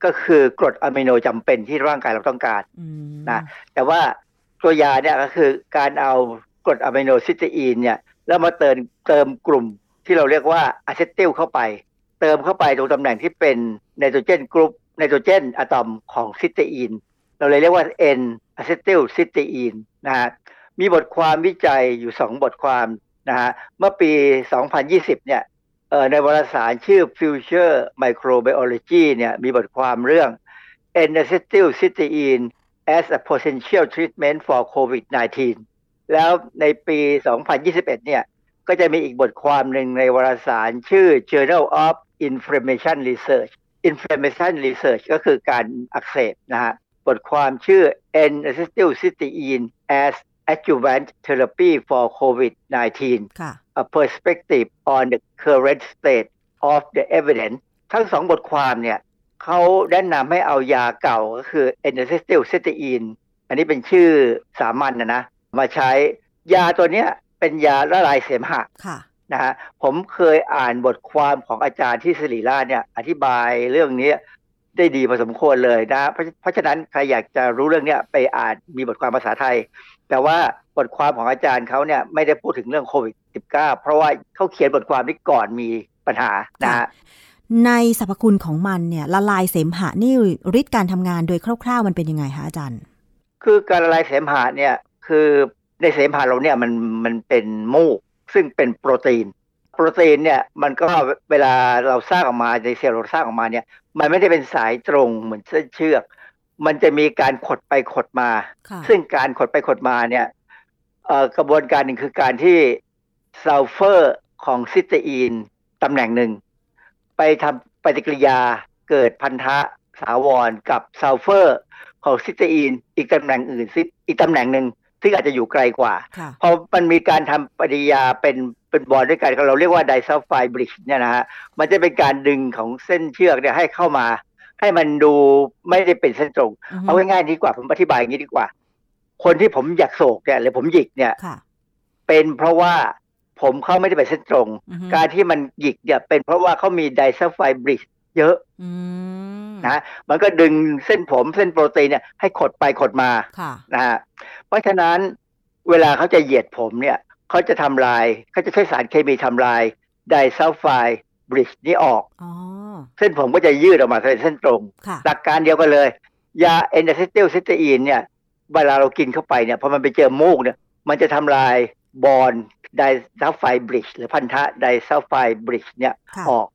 ก็คือกรดอะมิโนจำเป็นที่ร่างกายเราต้องการนะแต่ว่าตัวยาเนี่ยก็คือการเอากรดอะมิโนซิสเตอีนเนี่ยแล้วมาเติมเติมกลุ่ม ที่เราเรียกว่าอะเซติลเข้าไป เติมเข้าไปตรงตำแหน่งที่เป็นไนโตรเจนกรุ๊ปไนโตรเจนอะตอมของซิสเตอีนเราเลยเรียกว่า N อะเซติลซิสเตอีนนะฮะมีบทความวิจัยอยู่ 2 บทความนะฮะเมื่อปี 2020 เนี่ยในวารสารชื่อ Future Microbiology เนี่ยมีบทความเรื่อง N-acetylcysteine as a potential treatment for COVID-19 แล้วในปี 2021 เนี่ย ก็จะมีอีกบทความหนึ่งในวารสารชื่อ Journal of Inflammation Research Inflammation Research ก็คือการอักเสบนะฮะบทความชื่อ N-acetylcysteine as adjuvant therapy for COVID-19 a perspective on the current state of the evidence ทั้งสองบทความเนี่ยเขาแนะนำให้เอายาเก่าก็คือ N-acetylcysteine อันนี้เป็นชื่อสามัญนนะนะ มาใช้ยาตัวนี้ เป็นยาละลายเสมหะนะฮะผมเคยอ่านบทความของอาจารย์ที่สิริราชเนี่ยอธิบายเรื่องนี้ได้ดีพอสมควรเลยนะ เพราะเพราะฉะนั้นใครอยากจะรู้เรื่องนี้ไปอ่านมีบทความภาษาไทย แต่ว่าบทความของอาจารย์เขาเนี่ยไม่ได้พูดถึงเรื่องโควิด -19 เพราะว่าเขาเขียนบทความนี้ก่อนมีปัญหานะฮะในสรรพคุณของมันเนี่ยละลายเสมหะนี่ฤทธิ์การทำงานโดยคร่าวๆ มันเป็นยังไงคะอาจารย์ คือการละลายเสมหะเนี่ยคือ ในเสมหะเราเนี่ยมันมันเป็นมูกซึ่งเป็นโปรตีน โปรตีนเนี่ยมันก็เวลาเราสร้างออกมาในเซลล์เราสร้างออกมาเนี่ย มันไม่ได้เป็นสายตรงเหมือนเส้นเชือก มันจะมีการขดไปขดมา ซึ่งการขดไปขดมาเนี่ยกระบวนการหนึ่งคือการที่ซัลเฟอร์ของซิสเตอีนตำแหน่งหนึ่ง ไปทำปฏิกิริยาเกิดพันธะถาวรกับซัลเฟอร์ของซิสเตอีนอีกตำแหน่งอื่นอีกตำแหน่งหนึ่ง ซึ่งอาจจะอยู่ไกลกว่า พอมันมีการทำปฏิกิริยาเป็นเป็น bond ด้วยกันเราเรียกว่า disulfide bridge เนี่ยนะฮะมันจะเป็นการดึงของเส้นเชือกเนี่ยให้เข้ามา ให้มันดูไม่ได้เป็นเส้นตรง เอาง่ายๆดีกว่าผมอธิบายอย่างนี้ดีกว่า คนที่ผมอยากโศกเนี่ยหรือผมหยิกเนี่ยเป็นเพราะว่าผมเขาไม่ได้เป็นเส้นตรง การที่มันหยิกเนี่ยเป็นเพราะว่าเขามีไดซัลไฟบริดเยอะ นะมันก็ดึงเส้นผมเส้นโปรตีนเนี่ยให้ขดไปขดมานะฮะเพราะฉะนั้นเวลาเขาจะเหยียดผมเนี่ยเขาจะทำลายเขาจะใช้สารเคมีทำลายdisulfide bridge นี้ออกเส้นผมก็จะยืดออกมาเป็นเส้นตรง หลักการเดียวกันเลย ยา N อะเซติลซิสเตอีนเนี่ยเวลาเรากินเข้าไปเนี่ยพอมันไปเจอมูกเนี่ย มันจะทำลาย bond disulfide bridge หรือพันธะ disulfide bridge เนี่ยออก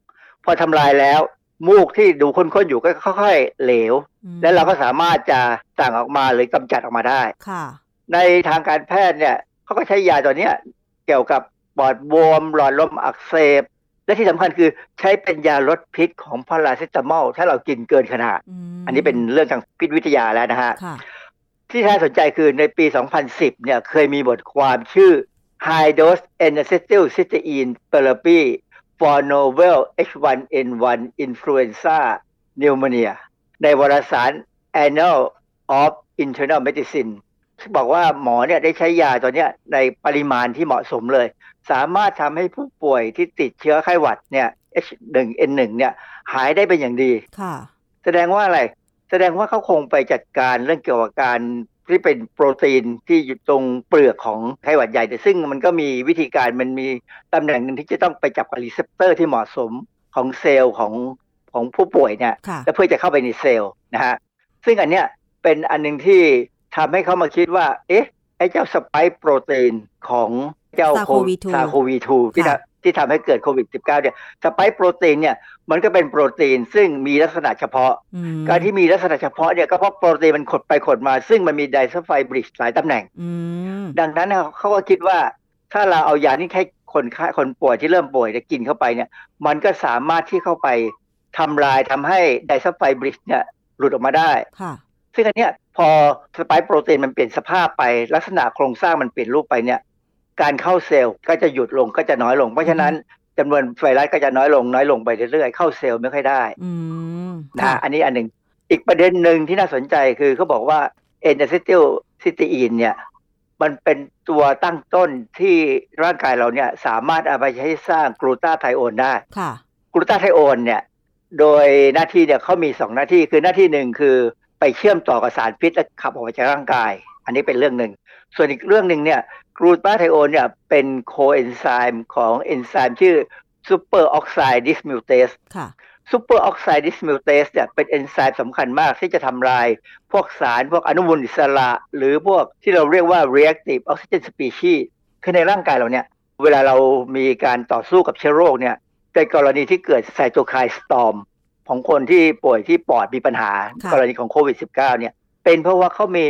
พอทำลายแล้ว มูกที่ดูข้นๆอยู่ก็ค่อยๆเหลว แล้วเราก็สามารถจะสั่งออกมาหรือกำจัดออกมาได้ค่ะ ในทางการแพทย์เนี่ยเขาก็ใช้ยาตัวนี้เกี่ยวกับปอดบวมหลอดลมอักเสบ และที่สำคัญคือใช้เป็นยาลดพิษของพาราเซตามอลถ้าเรากินเกินขนาด อันนี้เป็นเรื่องทางพิษวิทยาแล้วนะฮะที่น่าสนใจคือในปี 2010 เนี่ยเคยมีบทความชื่อ High Dose N-acetylcysteine Therapy for Novel H1N1 Influenza Pneumonia ในวารสาร Annals of Internal Medicine บอกว่าหมอเนี่ยได้ใช้ยาตัวนี้ในปริมาณที่เหมาะสมเลย สามารถทำให้ผู้ป่วยที่ติดเชื้อไข้หวัดเนี่ย H1N1 เนี่ยหายได้เป็นอย่างดีแสดงว่าอะไร แสดงว่าเขาคงไปจัดการเรื่องเกี่ยวกับการ ที่เป็นโปรตีนที่อยู่ตรงเปลือกของไข้หวัดใหญ่แต่ซึ่งมันก็มีวิธีการมันมีตำแหน่งหนึ่งที่จะต้องไปจับกับ receptor ที่เหมาะสมของเซลล์ของของผู้ป่วยเนี่ยและเพื่อจะเข้าไปในเซลล์นะฮะซึ่งอันเนี้ยเป็นอันหนึ่งที่ทำให้เขามาคิดว่า เอ๊ะไอ้เจ้าสไปค์โปรตีนของเจ้า SARS-CoV-2 ซาโควีทูที่ค่ะ ทำที่ทำให้เกิดโควิด -19 เนี่ยสไปค์โปรตีนเนี่ยมันก็เป็นโปรตีนซึ่งมีลักษณะเฉพาะอืมการที่มีลักษณะเฉพาะเนี่ยก็เพราะโปรตีนมันขดไปขดมา ซึ่งมันมีไดซัลไฟบริดจ์หลายตำแหน่งอืมดังนั้นเนี่ยเขาก็คิดว่าถ้าเราเอายานี้ให้คนไข้คนป่วยที่เริ่มป่วยเนี่ยกินเข้าไปเนี่ย มันก็สามารถที่เข้าไปทำลายทำให้ไดซัลไฟบริดจ์เนี่ยหลุดออกมาได้ค่ะซึ่งอันเนี้ยพอสไปค์โปรตีนมันเปลี่ยนสภาพไปลักษณะโครงสร้างมันเปลี่ยนรูปไปเนี่ย การเข้าเซลล์ก็จะหยุดลงก็จะน้อยลง เพราะฉะนั้นจำนวนไวรัสก็จะน้อยลงน้อยลงไปเรื่อยๆเข้าเซลล์ไม่ค่อยได้อืมนะค่ะอันนี้อันหนึ่งอีกประเด็นหนึ่งที่น่าสนใจคือเขาบอกว่าเอนเดซิติลซิตีนเนี่ยมันเป็นตัวตั้งต้นที่ร่างกายเราเนี่ยสามารถเอาไปใช้สร้างกลูตาไทโอนได้ค่ะกลูตาไทโอนเนี่ยโดยหน้าที่เนี่ยเขามีสองหน้าที่คือหน้าที่หนึ่งคือไปเชื่อมต่อกับสารพิษและขับออกมาจากร่างกาย อันนี้เป็นเรื่องหนึ่ง ส่วนอีกเรื่องหนึ่งเนี่ย กลูตาไทโอนเนี่ยเป็นโคเอนไซม์ของเอนไซม์ชื่อ superoxide dismutase ค่ะ superoxide dismutase เนี่ยเป็นเอนไซม์สำคัญมากที่จะทำลายพวกสารพวกอนุมูลอิสระ หรือพวกที่เราเรียกว่า reactive oxygen species คือในร่างกายเราเนี่ย เวลาเรามีการต่อสู้กับเชื้อโรคเนี่ยในกรณีที่เกิดไซโตไคน์สตอมของคนที่ป่วยที่ปอดมีปัญหาค่ะกรณีของโควิด -19 เนี่ยเป็นเพราะว่าเขามี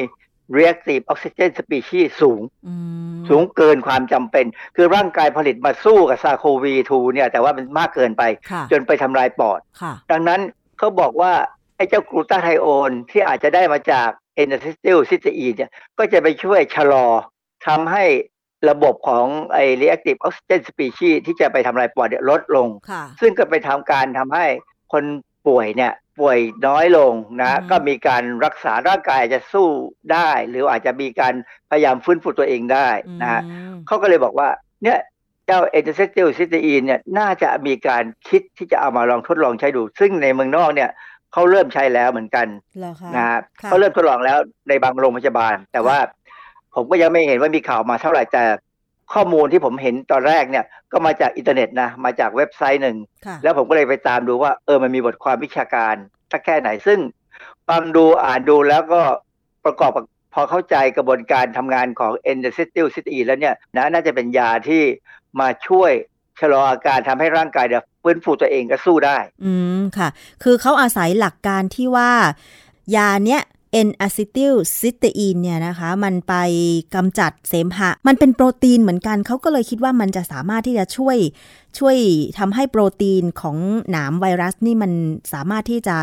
reactive oxygen species สูงอืมสูงเกินความจำเป็น คือร่างกายผลิตมาสู้กับซาโควี2เนี่ย แต่ว่ามันมากเกินไปค่ะจนไปทำลายปอดค่ะดังนั้นเขาบอกว่า ไอ้เจ้ากลูตาไทโอนที่อาจจะได้มาจากเอนเ c ซิลซิสอีนเนี่ย ก็จะไปช่วยชะลอทำให้ระบบของไอ้ reactive oxygen species ที่จะไปทำลายปอดเนี่ยลดลงค่ะซึ่งก็ไปทำการทำให้คนป่วยเนี่ย ป่วยน้อยลงนะอืมก็มีการรักษาร่างกายอาจจะสู้ได้ หรืออาจจะมีการพยายามฟื้นฟูตัวเองได้นะฮะอืมเขาก็เลยบอกว่าเนี่ยเจ้าเอเจนซิลซิตีนเนี่ยน่าจะมีการคิดที่จะเอามาลองทดลองใช้ดู ซึ่งในเมืองนอกเนี่ยเขาเริ่มใช้แล้วเหมือนกันเหรอคะนะครับค่ะเขาเริ่มทดลองแล้วในบางโรงพยาบาล แต่ว่าผมก็ยังไม่เห็นว่ามีข่าวมาเท่าไหร่แต่ ข้อมูลที่ผมเห็นตอนแรกเนี่ยก็มาจากอินเทอร์เน็ตนะมาจากเว็บไซต์หนึ่งค่ะแล้วผมก็เลยไปตามดูว่าเออมันมีบทความวิชาการสักแค่ไหนซึ่งฟังดูอ่านดูแล้วก็ประกอบกับพอเข้าใจกระบวนการทำงานของ e n d o c y t i l c y t e แล้วเนี่ยนะน่าจะเป็นยาที่มาช่วยชะลออาการทำให้ร่างกายเนี่ยฟื้นฟูตัวเองก็สู้ได้ อืมค่ะ คือเขาอาศัยหลักการที่ว่ายาเนี้ย N acetyl cysteine เนี่ยนะคะ มันไปกำจัดเสมหะ มันเป็นโปรตีนเหมือนกัน เขาก็เลยคิดว่ามันจะสามารถที่จะช่วยช่วยทำให้โปรตีนของหนามไวรัสนี่มันสามารถที่จะ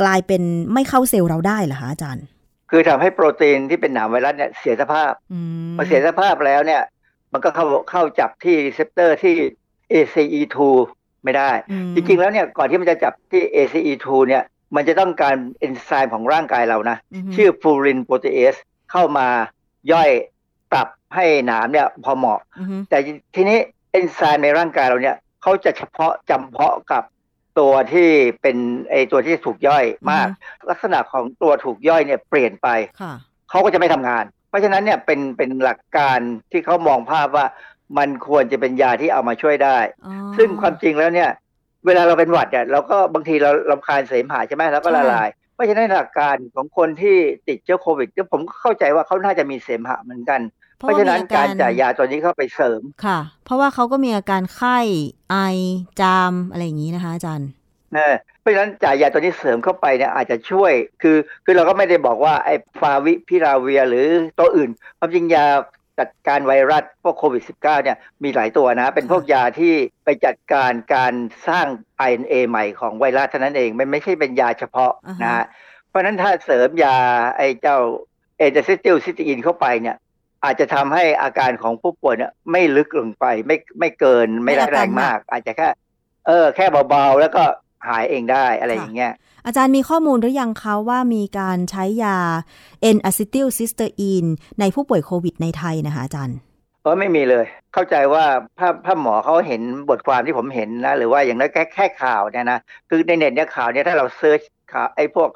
กลายเป็นไม่เข้าเซลล์เราได้เหรอคะอาจารย์ คือทำให้โปรตีนที่เป็นหนามไวรัสเนี่ยเสียสภาพอืมพอเสียสภาพแล้วเนี่ย มันก็เข้าเข้าจับที่ receptor ที่ ACE2 ไม่ได้อืมจริงๆแล้วเนี่ยก่อนที่มันจะจับที่ ACE2 เนี่ย มันจะต้องการเอนไซม์ของร่างกายเรานะมชื่อ furin protease เข้ามาย่อยปรับให้หนามเนี่ยพอเหมาะอือฮึแต่ทีนี้เอนไซม์ในร่างกายเราเนี่ยเขาจะเฉพาะจำเพาะกับตัวที่เป็นไอตัวที่ถูกย่อยมาก ลักษณะของตัวถูกย่อยเนี่ยเปลี่ยนไปค่ะเขาก็จะไม่ทำงาน เพราะฉะนั้นเนี่ยเป็นเป็นหลักการที่เขามองภาพว่ามันควรจะเป็นยาที่เอามาช่วยได้อ๋อซึ่งความจริงแล้วเนี่ย เวลาเราเป็นหวัดเนี่ยเราก็บางทีเราลำคาญเสมหะใช่ไหมแล้วก็ละลาย เพราะฉะนั้นหลักการของคนที่ติดเชื้อโควิดก็ผมก็เข้าใจว่าเขาน่าจะมีเสมหะเหมือนกัน เพราะฉะนั้นการจ่ายยาตัวนี้เข้าไปเสริมค่ะ เพราะว่าเขาก็มีอาการไข้ไอจามอะไรอย่างนี้นะคะอาจารย์นะเพราะฉะนั้นจ่ายยาตัวนี้เสริมเข้าไปเนี่ยอาจจะช่วยคือคือเราก็ไม่ได้บอกว่าไอ้ฟาวิพิราเวียหรือตัวอื่นความจริงยา จัดการไวรัสพวกโควิด -19 เนี่ยมีหลายตัวนะ เป็นพวกยาที่ไปจัดการการสร้าง RNA ใหม่ของไวรัสเท่านั้นเอง มันไม่ใช่เป็นยาเฉพาะอ่าฮะนะฮะเพราะฉะนั้นถ้าเสริมยาไอ้เจ้าเอเดซิติลซิตีนเข้าไปเนี่ยอาจจะทำให้อาการของผู้ป่วยเนี่ยไม่ลึกลงไปไม่ไม่เกินไม่ร้ายแรงมาก อาจจะแค่ เออ แค่เบาๆ แล้วก็หายเองได้อะไรอย่างเงี้ย อาจารย์มีข้อมูลหรือยังคะว่ามีการใช้ยา N acetyl cysteine ในผู้ป่วยโควิดในไทยนะคะอาจารย์เพราะไม่มีเลย เข้าใจว่าถ้าถ้าหมอเขาเห็นบทความที่ผมเห็นนะ หรือว่าอย่างน้อยแค่แค่ข่าวเนี่ยนะ คือในเน็ตเนี่ยข่าวเนี่ยถ้าเราเซิร์ชข่าวไอ้พวก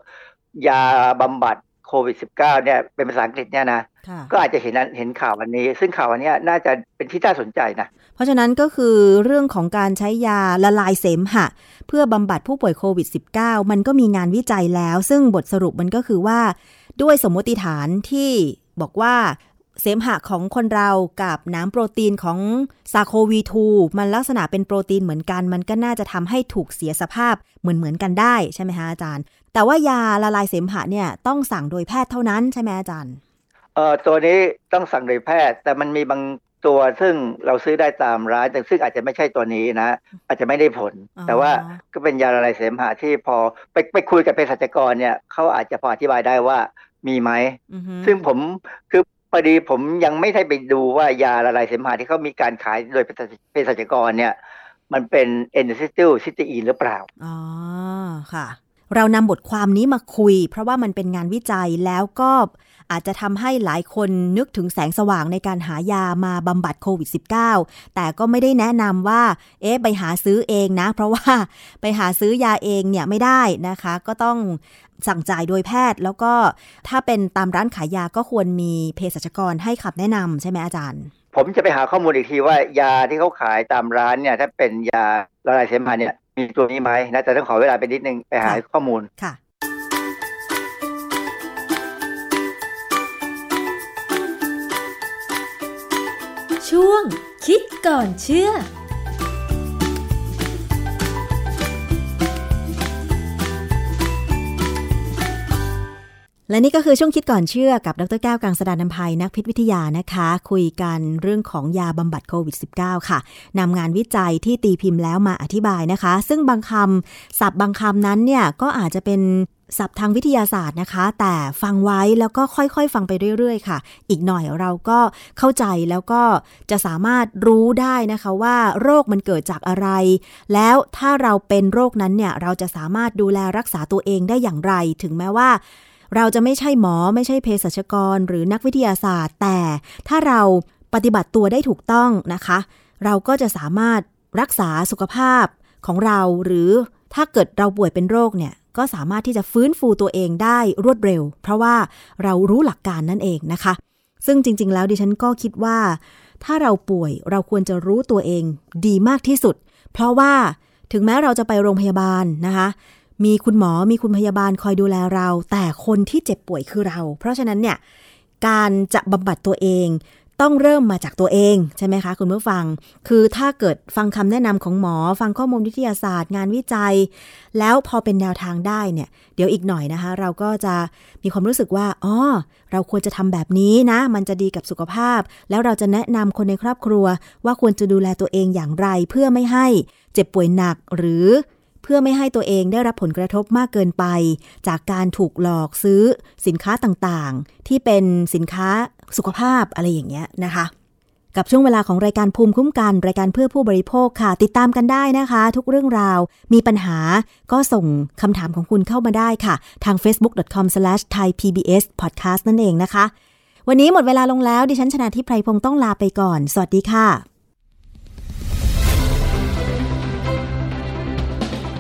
ยาบำบัด โควิด -19 เนี่ยเป็นภาษาอังกฤษเนี่ยนะค่ะก็อาจจะเห็นนั้นเห็นข่าววันนี้ ซึ่งข่าววันเนี้ยน่าจะเป็นที่น่าสนใจนะ เพราะฉะนั้นก็คือเรื่องของการใช้ยาละลายเสมหะ เพื่อบำบัดผู้ป่วยโควิด -19 มันก็มีงานวิจัยแล้ว ซึ่งบทสรุปมันก็คือว่า ด้วยสมมติฐานที่บอกว่า เสมหะของคนเรากับน้ำโปรตีนของซาโควี2มันลักษณะเป็นโปรตีนเหมือนกัน มันก็น่าจะทำให้ถูกเสียสภาพเหมือนเหมือนกันได้ใช่ไหมคะอาจารย์ แต่ว่ายาละลายเสมหะเนี่ยต้องสั่งโดยแพทย์เท่านั้นใช่ไหมอาจารย์เอ่อตัวนี้ต้องสั่งโดยแพทย์ แต่มันมีบางตัวซึ่งเราซื้อได้ตามร้านแต่ซึ่งอาจจะไม่ใช่ตัวนี้นะ อาจจะไม่ได้ผล แต่ว่าก็เป็นยาละลายเสมหะที่พอไปไปคุยกับเภสัชกรเนี่ยเขาอาจจะพออธิบายได้ว่ามีไหมซึ่งผมคือ พอดีผมยังไม่ได้ไปดูว่ายาละลายเสมหะที่เขามีการขายโดยเภสัชกรเนี่ย มันเป็นเอนซิติลซิตีนหรือเปล่า อ๋อ ค่ะ เรานำบทความนี้มาคุย เพราะว่ามันเป็นงานวิจัยแล้วก็อาจจะทำให้หลายคนนึกถึงแสงสว่างในการหายามาบำบัดโควิด -19 แต่ก็ไม่ได้แนะนำว่า เอ๊ะ ไปหาซื้อเองนะ เพราะว่าไปหาซื้อยาเองเนี่ยไม่ได้นะคะ ก็ต้องสั่งจ่ายโดยแพทย์แล้วก็ถ้าเป็นตามร้านขายยาก็ควรมีเภสัชกรให้คำแนะนำใช่ไหมอาจารย์ ผมจะไปหาข้อมูลอีกทีว่ายาที่เขาขายตามร้านเนี่ยถ้าเป็นยาละลายเสมหะเนี่ย มีตัวนี้ไหมนะแต่ต้องขอเวลาไปนิดนึงไปหาข้อมูลค่ะช่วงคิดก่อนเชื่อ และนี่ก็คือช่วงคิดก่อนเชื่อกับดรแก้วกังสดานนภัยนักพิษวิทยานะคะ คุยกันเรื่องของยาบำบัดโควิด -19 ค่ะนำงานวิจัยที่ตีพิมพ์แล้วมาอธิบายนะคะ ซึ่งบางคำศัพท์บางคำนั้นเนี่ยก็อาจจะเป็นศัพท์ทางวิทยาศาสตร์นะคะ แต่ฟังไว้แล้วก็ค่อยๆ ฟังไปเรื่อย ๆ ค่ะ อีกหน่อยเราก็เข้าใจแล้วก็จะสามารถรู้ได้นะคะว่าโรคมันเกิดจากอะไร แล้วถ้าเราเป็นโรคนั้นเนี่ยเราจะสามารถดูแลรักษาตัวเองได้อย่างไร ถึงแม้ว่า เราจะไม่ใช่หมอไม่ใช่เภสัชกร หรือนักวิทยาศาสตร์ แต่ถ้าเราปฏิบัติตัวได้ถูกต้องนะคะ เราก็จะสามารถรักษาสุขภาพของเราหรือถ้าเกิดเราป่วยเป็นโรคเนี่ยก็สามารถที่จะฟื้นฟูตัวเองได้รวดเร็ว เพราะว่าเรารู้หลักการนั่นเองนะคะ ซึ่งจริง ๆ แล้วดิฉันก็คิดว่า ถ้าเราป่วยเราควรจะรู้ตัวเองดีมากที่สุด เพราะว่าถึงแม้เราจะไปโรงพยาบาลนะคะ มีคุณหมอมีคุณพยาบาลคอยดูแลเรา แต่คนที่เจ็บป่วยคือเรา เพราะฉะนั้นเนี่ยการจะบำบัดตัวเองต้องเริ่มมาจากตัวเองใช่ไหมคะคุณผู้ฟัง คือถ้าเกิดฟังคำแนะนำของหมอ ฟังข้อมูลวิทยาศาสตร์ งานวิจัย แล้วพอเป็นแนวทางได้เนี่ย เดี๋ยวอีกหน่อยนะคะ เราก็จะมีความรู้สึกว่าอ๋อเราควรจะทำแบบนี้นะ มันจะดีกับสุขภาพ แล้วเราจะแนะนำคนในครอบครัว ว่าควรจะดูแลตัวเองอย่างไรเพื่อไม่ให้เจ็บป่วยหนักหรือ พื่อไม่ให้ตัวเองได้รับผลกระทบมากเกินไป จากการถูกหลอกซื้อสินค้าต่างๆ ที่เป็นสินค้าสุขภาพอะไรอย่างเงี้ยนะคะ กับช่วงเวลาของรายการภูมิคุ้มกัน รายการเพื่อผู้บริโภคค่ะ ติดตามกันได้นะคะ ทุกเรื่องราวมีปัญหาก็ส่งคำถามของคุณเข้ามาได้ค่ะ ทาง facebook.com/thaipbspodcast นั่นเองนะคะ วันนี้หมดเวลาลงแล้วดิฉันชนะทิพไพรพงศ์ต้องลาไปก่อน สวัสดีค่ะ